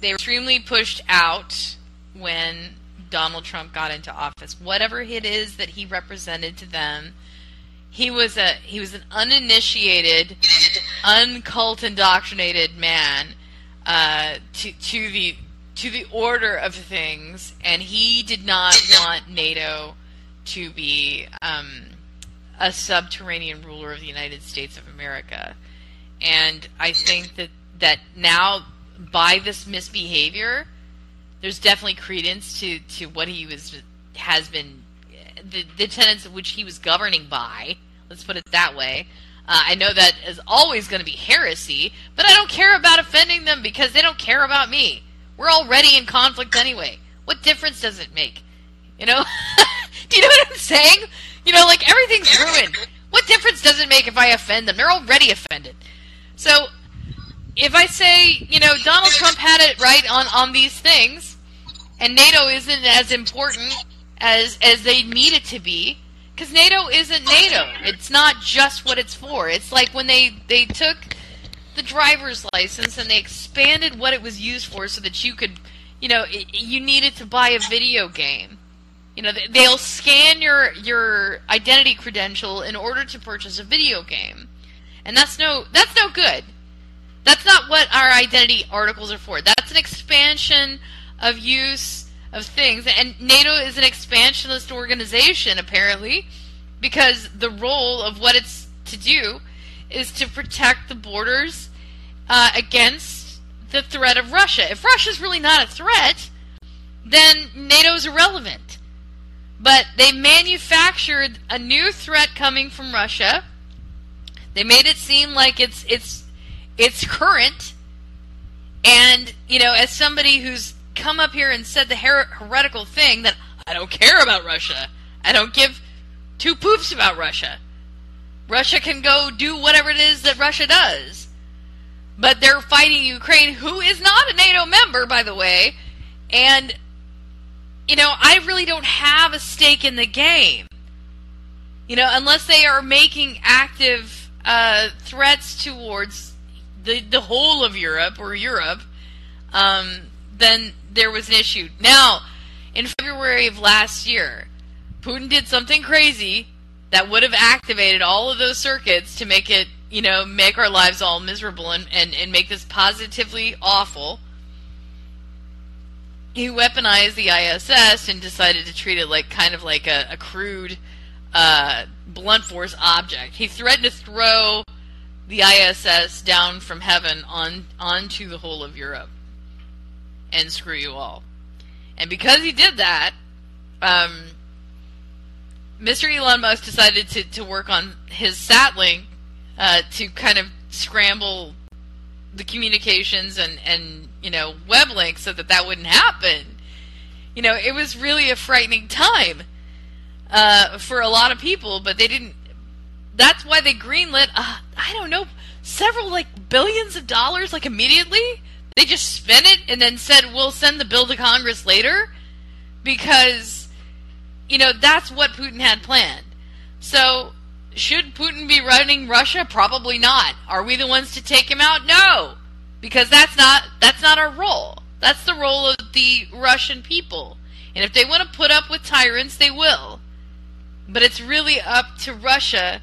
they were extremely pushed out when Donald Trump got into office. Whatever it is that he represented to them, he was a he was an uninitiated, uncult indoctrinated man uh, to to the to the order of things, and he did not want NATO to be um, a subterranean ruler of the United States of America. And I think that that now by this misbehavior, there's definitely credence to, to what he was has been the, the tenets of which he was governing by. Let's put it that way. Uh, I know that is always going to be heresy, but I don't care about offending them because they don't care about me. We're already in conflict anyway. What difference does it make? You know? Do you know what I'm saying? You know, like everything's ruined. What difference does it make if I offend them? They're already offended. So, if I say, you know, Donald Trump had it right on, on these things, and NATO isn't as important as as they need it to be because NATO isn't NATO. It's not just what it's for. It's like when they they took the driver's license and they expanded what it was used for so that you could, you know, it, you needed to buy a video game. You know, they'll scan your your identity credential in order to purchase a video game, and that's no that's no good. That's not what our identity articles are for. That's an expansion of use of things. And NATO is an expansionist organization, apparently, because the role of what it's to do is to protect the borders uh, against the threat of Russia. If Russia's really not a threat, then NATO's irrelevant. But they manufactured a new threat coming from Russia. They made it seem like it's it's it's current. And you know, as somebody who's come up here and said the her- heretical thing that I don't care about Russia. I don't give two poops about Russia. Russia can go do whatever it is that Russia does. But they're fighting Ukraine, who is not a NATO member, by the way. And, you know, I really don't have a stake in the game. You know, unless they are making active uh, threats towards the, the whole of Europe or Europe, um, then there was an issue. Now, in February of last year, Putin did something crazy that would have activated all of those circuits to make it, you know, make our lives all miserable and, and, and make this positively awful. He weaponized the ISS and decided to treat it like kind of like a, a crude uh, blunt force object. He threatened to throw the ISS down from heaven on onto the whole of Europe and screw you all. And because he did that, um, Mr. Elon Musk decided to, to work on his Starlink uh, to kind of scramble the communications and, and you know web links so that that wouldn't happen. You know, it was really a frightening time uh, for a lot of people, but they didn't. That's why they greenlit. Uh, I don't know, several like billions of dollars like immediately they just spent it and then said, we'll send the bill to Congress later because, you know, that's what Putin had planned. So, should Putin be running Russia? Probably not. Are we the ones to take him out? No. Because that's not that's not our role. That's the role of the Russian people. And if they want to put up with tyrants, they will. But it's really up to Russia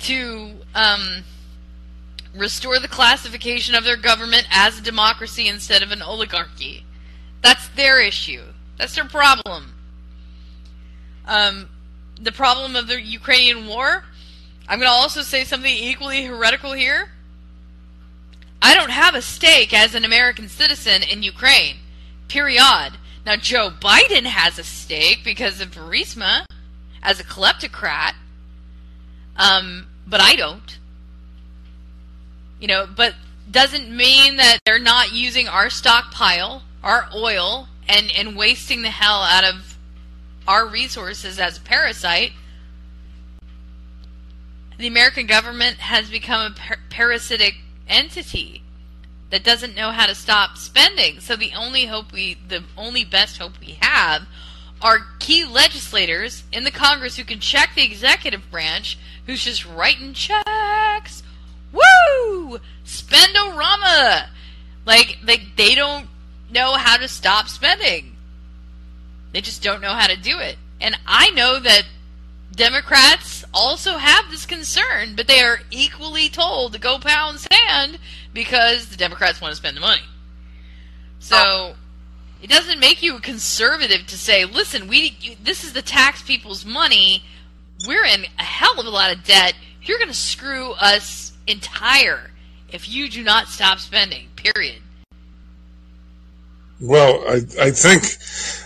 to um, restore the classification of their government as a democracy instead of an oligarchy. That's their issue. That's their problem. Um, the problem of the Ukrainian war, I'm going to also say something equally heretical here. I don't have a stake as an American citizen in Ukraine. Period. Now Joe Biden has a stake because of Burisma as a kleptocrat. Um, but I don't. You know, but doesn't mean that they're not using our stockpile, our oil, and, and wasting the hell out of our resources as a parasite. The American government has become a par- parasitic entity that doesn't know how to stop spending. So the only hope we, the only best hope we have are key legislators in the Congress who can check the executive branch who's just writing checks. Woo! Spendorama! Like, like they don't know how to stop spending. They just don't know how to do it. And I know that Democrats also have this concern, but they are equally told to go pound sand because the Democrats want to spend the money. So oh. it doesn't make you a conservative to say, "Listen, we this is the tax people's money. We're in a hell of a lot of debt. You're going to screw us entire if you do not stop spending." Period. Well, I, I think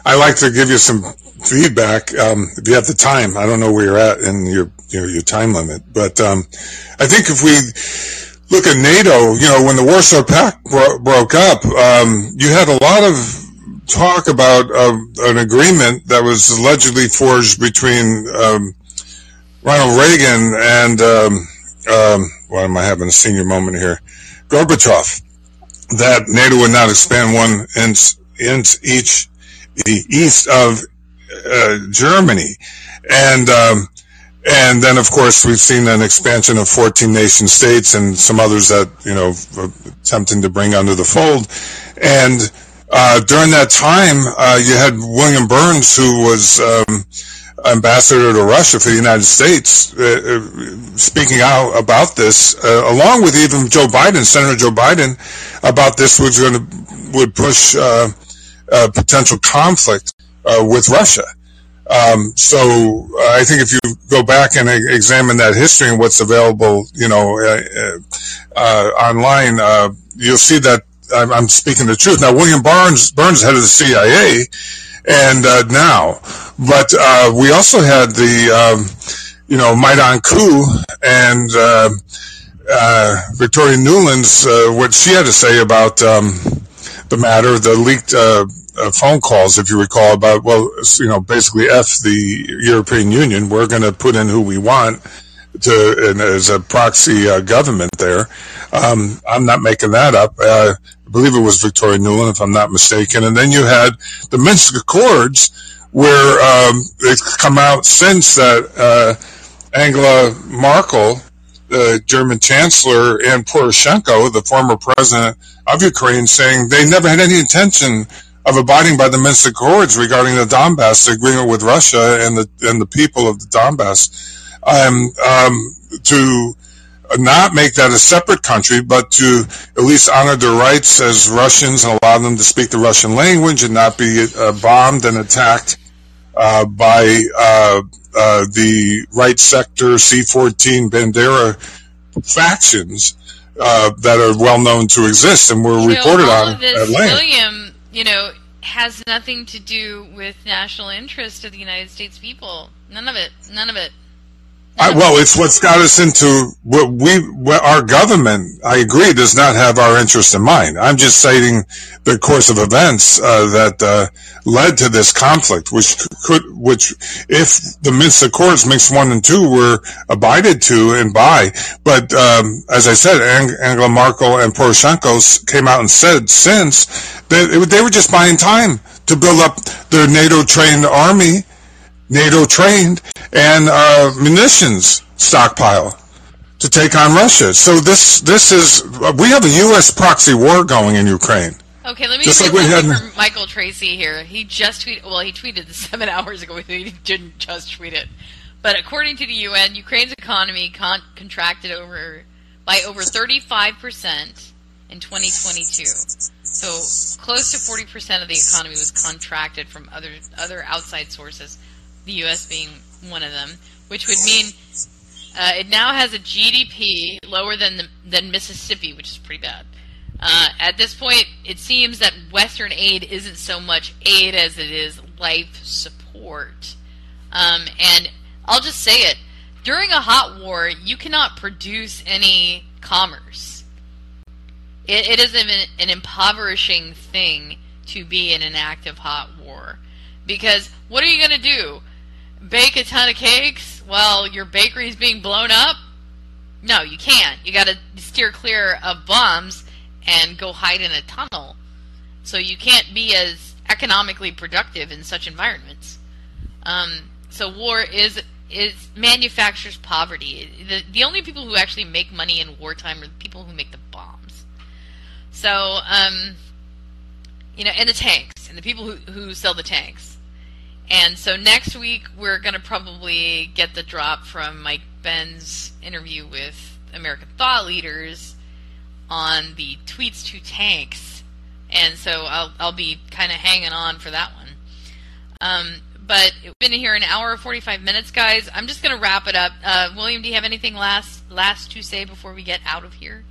I like to give you some feedback um, if you have the time. I don't know where you're at in your your, your time limit, but um, I think if we look at NATO, you know, when the Warsaw Pact bro- broke up, um, you had a lot of talk about uh, an agreement that was allegedly forged between um, Ronald Reagan and um, um, why am I having a senior moment here? Gorbachev that NATO would not expand one inch, inch each the east of uh, Germany, and um, and then of course we've seen an expansion of 14 nation states and some others that you know attempting to bring under the fold, and uh, during that time uh, you had William Burns who was. Um, ambassador to Russia for the United States, uh, uh speaking out about this, uh, along with even Joe Biden, Senator Joe Biden, about this was going to would push uh, potential conflict uh, with Russia. Um, so uh, I think if you go back and examine that history and what's available, you know, online, you'll see that I'm, I'm, speaking the truth. Now, William Burns, Burns, head of the CIA, and now, but we also had the, um, you know, Maidan coup and uh, Victoria Newlands, uh, what she had to say about um, the matter, the leaked uh, uh, phone calls, if you recall, about well, you know, basically f the European Union. We're going to put in who we want to as a proxy uh, government there. Um, I'm not making that up. I believe it was Victoria Nuland, if I'm not mistaken. And then you had the Minsk Accords, where um, it's come out since that Angela Merkel the German Chancellor and Poroshenko, the former president of Ukraine, saying they never had any intention of abiding by the Minsk Accords regarding the Donbass agreement with Russia and the and the people of the Donbass. Um, um, to not make that a separate country, but to at least honor their rights as Russians and allow them to speak the Russian language and not be uh, bombed and attacked uh, by uh, uh, the right sector C-14 Bandera factions uh, that are well known to exist and were you reported know, all on of this, at length. William, you know, has nothing to do with national interest of the United States people. None of it. None of it. I, well, it's what's got us into what we, what our government, I agree, does not have our interest in mind. I'm just citing the course of events uh, that uh, led to this conflict, which could, which, if the Minsk Accords, Minsk one and two, were abided to and by, but um, as I said, Ang- Angela Merkel and Poroshenko came out and said since that it, they were just buying time to build up their NATO-trained army NATO trained and uh, munitions stockpile to take on Russia. So this this is we have a U.S. proxy war going in Ukraine. Okay, let me Just like we had- Michael Tracey here. He just tweeted. Well, he tweeted this seven hours ago. He didn't just tweet it. But according to the UN, Ukraine's economy con- contracted over by over 35 percent in 2022. So close to 40 percent of the economy was contracted from other other outside sources, the U.S. being one of them, which would mean uh, it now has a GDP lower than the, than Mississippi, which is pretty bad. Uh, at this point, it seems that Western aid isn't so much aid as it is life support. Um, and I'll just say it during a hot war, you cannot produce any commerce. it, it is an, an impoverishing thing to be in an active hot war. Because what are you going to do? Bake a ton of cakes while your bakery is being blown up? No, you can't. You got to steer clear of bombs and go hide in a tunnel. So you can't be as economically productive in such environments. Um, so war is is manufactures poverty. The the only people who actually make money in wartime are the people who make the bombs. So um, you know, and the tanks and the people who who sell the tanks. And so next week we're going to probably get the drop from Mike Benz's interview with American thought leaders on the tweets to tanks, and so I'll I'll be kind of hanging on for that one. Um, but we've been here an hour and 45 minutes, guys. I'm just going to wrap it up. Uh, William, do you have anything last last to say before we get out of here?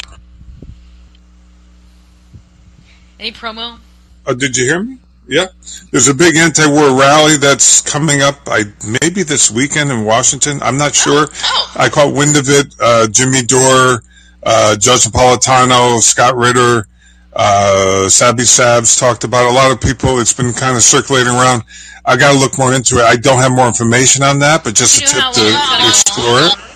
Any promo? Uh, did you hear me? Yeah. There's a big anti-war rally that's coming up. I maybe this weekend in Washington. I'm not sure. Oh, oh. I caught wind of it. Uh, Jimmy Dore, uh, Judge Napolitano, Scott Ritter, uh, Sabby Sabs talked about it. a lot of people. It's been kind of circulating around. I got to look more into it. I don't have more information on that, but just a tip to explore it.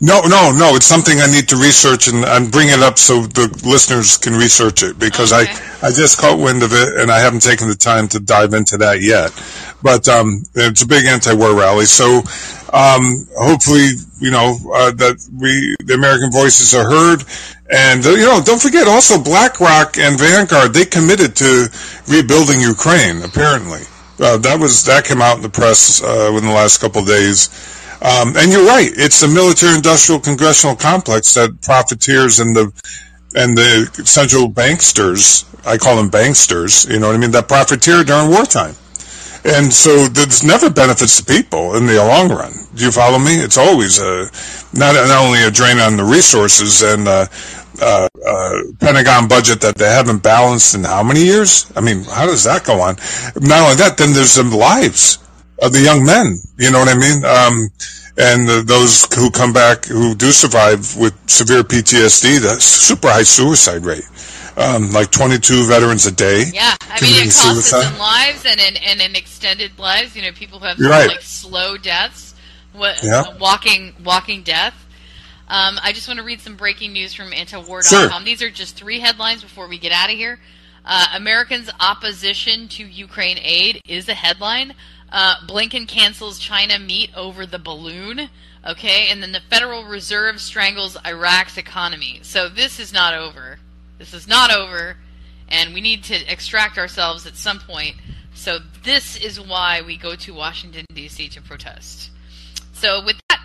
No, no, no. It's something I need to research and, and bring it up so the listeners can research it because okay. I, I just caught wind of it and I haven't taken the time to dive into that yet. But um, it's a big anti-war rally, so um, hopefully, you know uh, that we the American voices are heard. And uh, you know, don't forget also BlackRock and Vanguard. They committed to rebuilding Ukraine. Apparently, uh, that was that came out in the press uh, in the last couple of days. Um, and you're right. It's the military-industrial congressional complex that profiteers and the and the central banksters. I call them banksters. You know what I mean? That profiteer during wartime. And so this never benefits the people in the long run. Do you follow me? It's always a, not, not only a drain on the resources and uh, uh, uh, Pentagon budget that they haven't balanced in how many years? I mean, how does that go on? Not only that, then there's the lives of the young men. You know what I mean? Um, and the, those who come back who do survive with severe PTSD, the super high suicide rate. Um, like 22 veterans a day. Yeah, I mean, it costs suicide. us in lives and in, and in extended lives. You know, people who have right. like slow deaths, what, yeah. walking walking death. Um, I just want to read some breaking news from antiwar.com. Sure. These are just three headlines before we get out of here. Uh, Americans' opposition to Ukraine aid is a headline. Uh, Blinken cancels China meet over the balloon. Okay, and then the Federal Reserve strangles Iraq's economy. So this is not over. This is not over, and we need to extract ourselves at some point. So this is why we go to Washington D.C. to protest. So with that,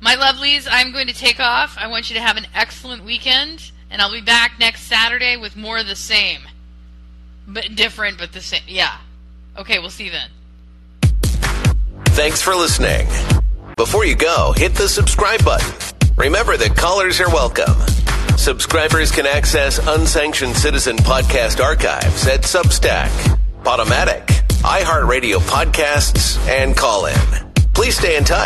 my lovelies, I'm going to take off. I want you to have an excellent weekend, and I'll be back next Saturday with more of the same, but different, but the same. Yeah. Okay, we'll see you then. Thanks for listening. Before you go, hit the subscribe button. Remember that callers are welcome. Subscribers can access unsanctioned citizen podcast archives at Substack, Podomatic, iHeartRadio podcasts, and Callin. Please stay in touch.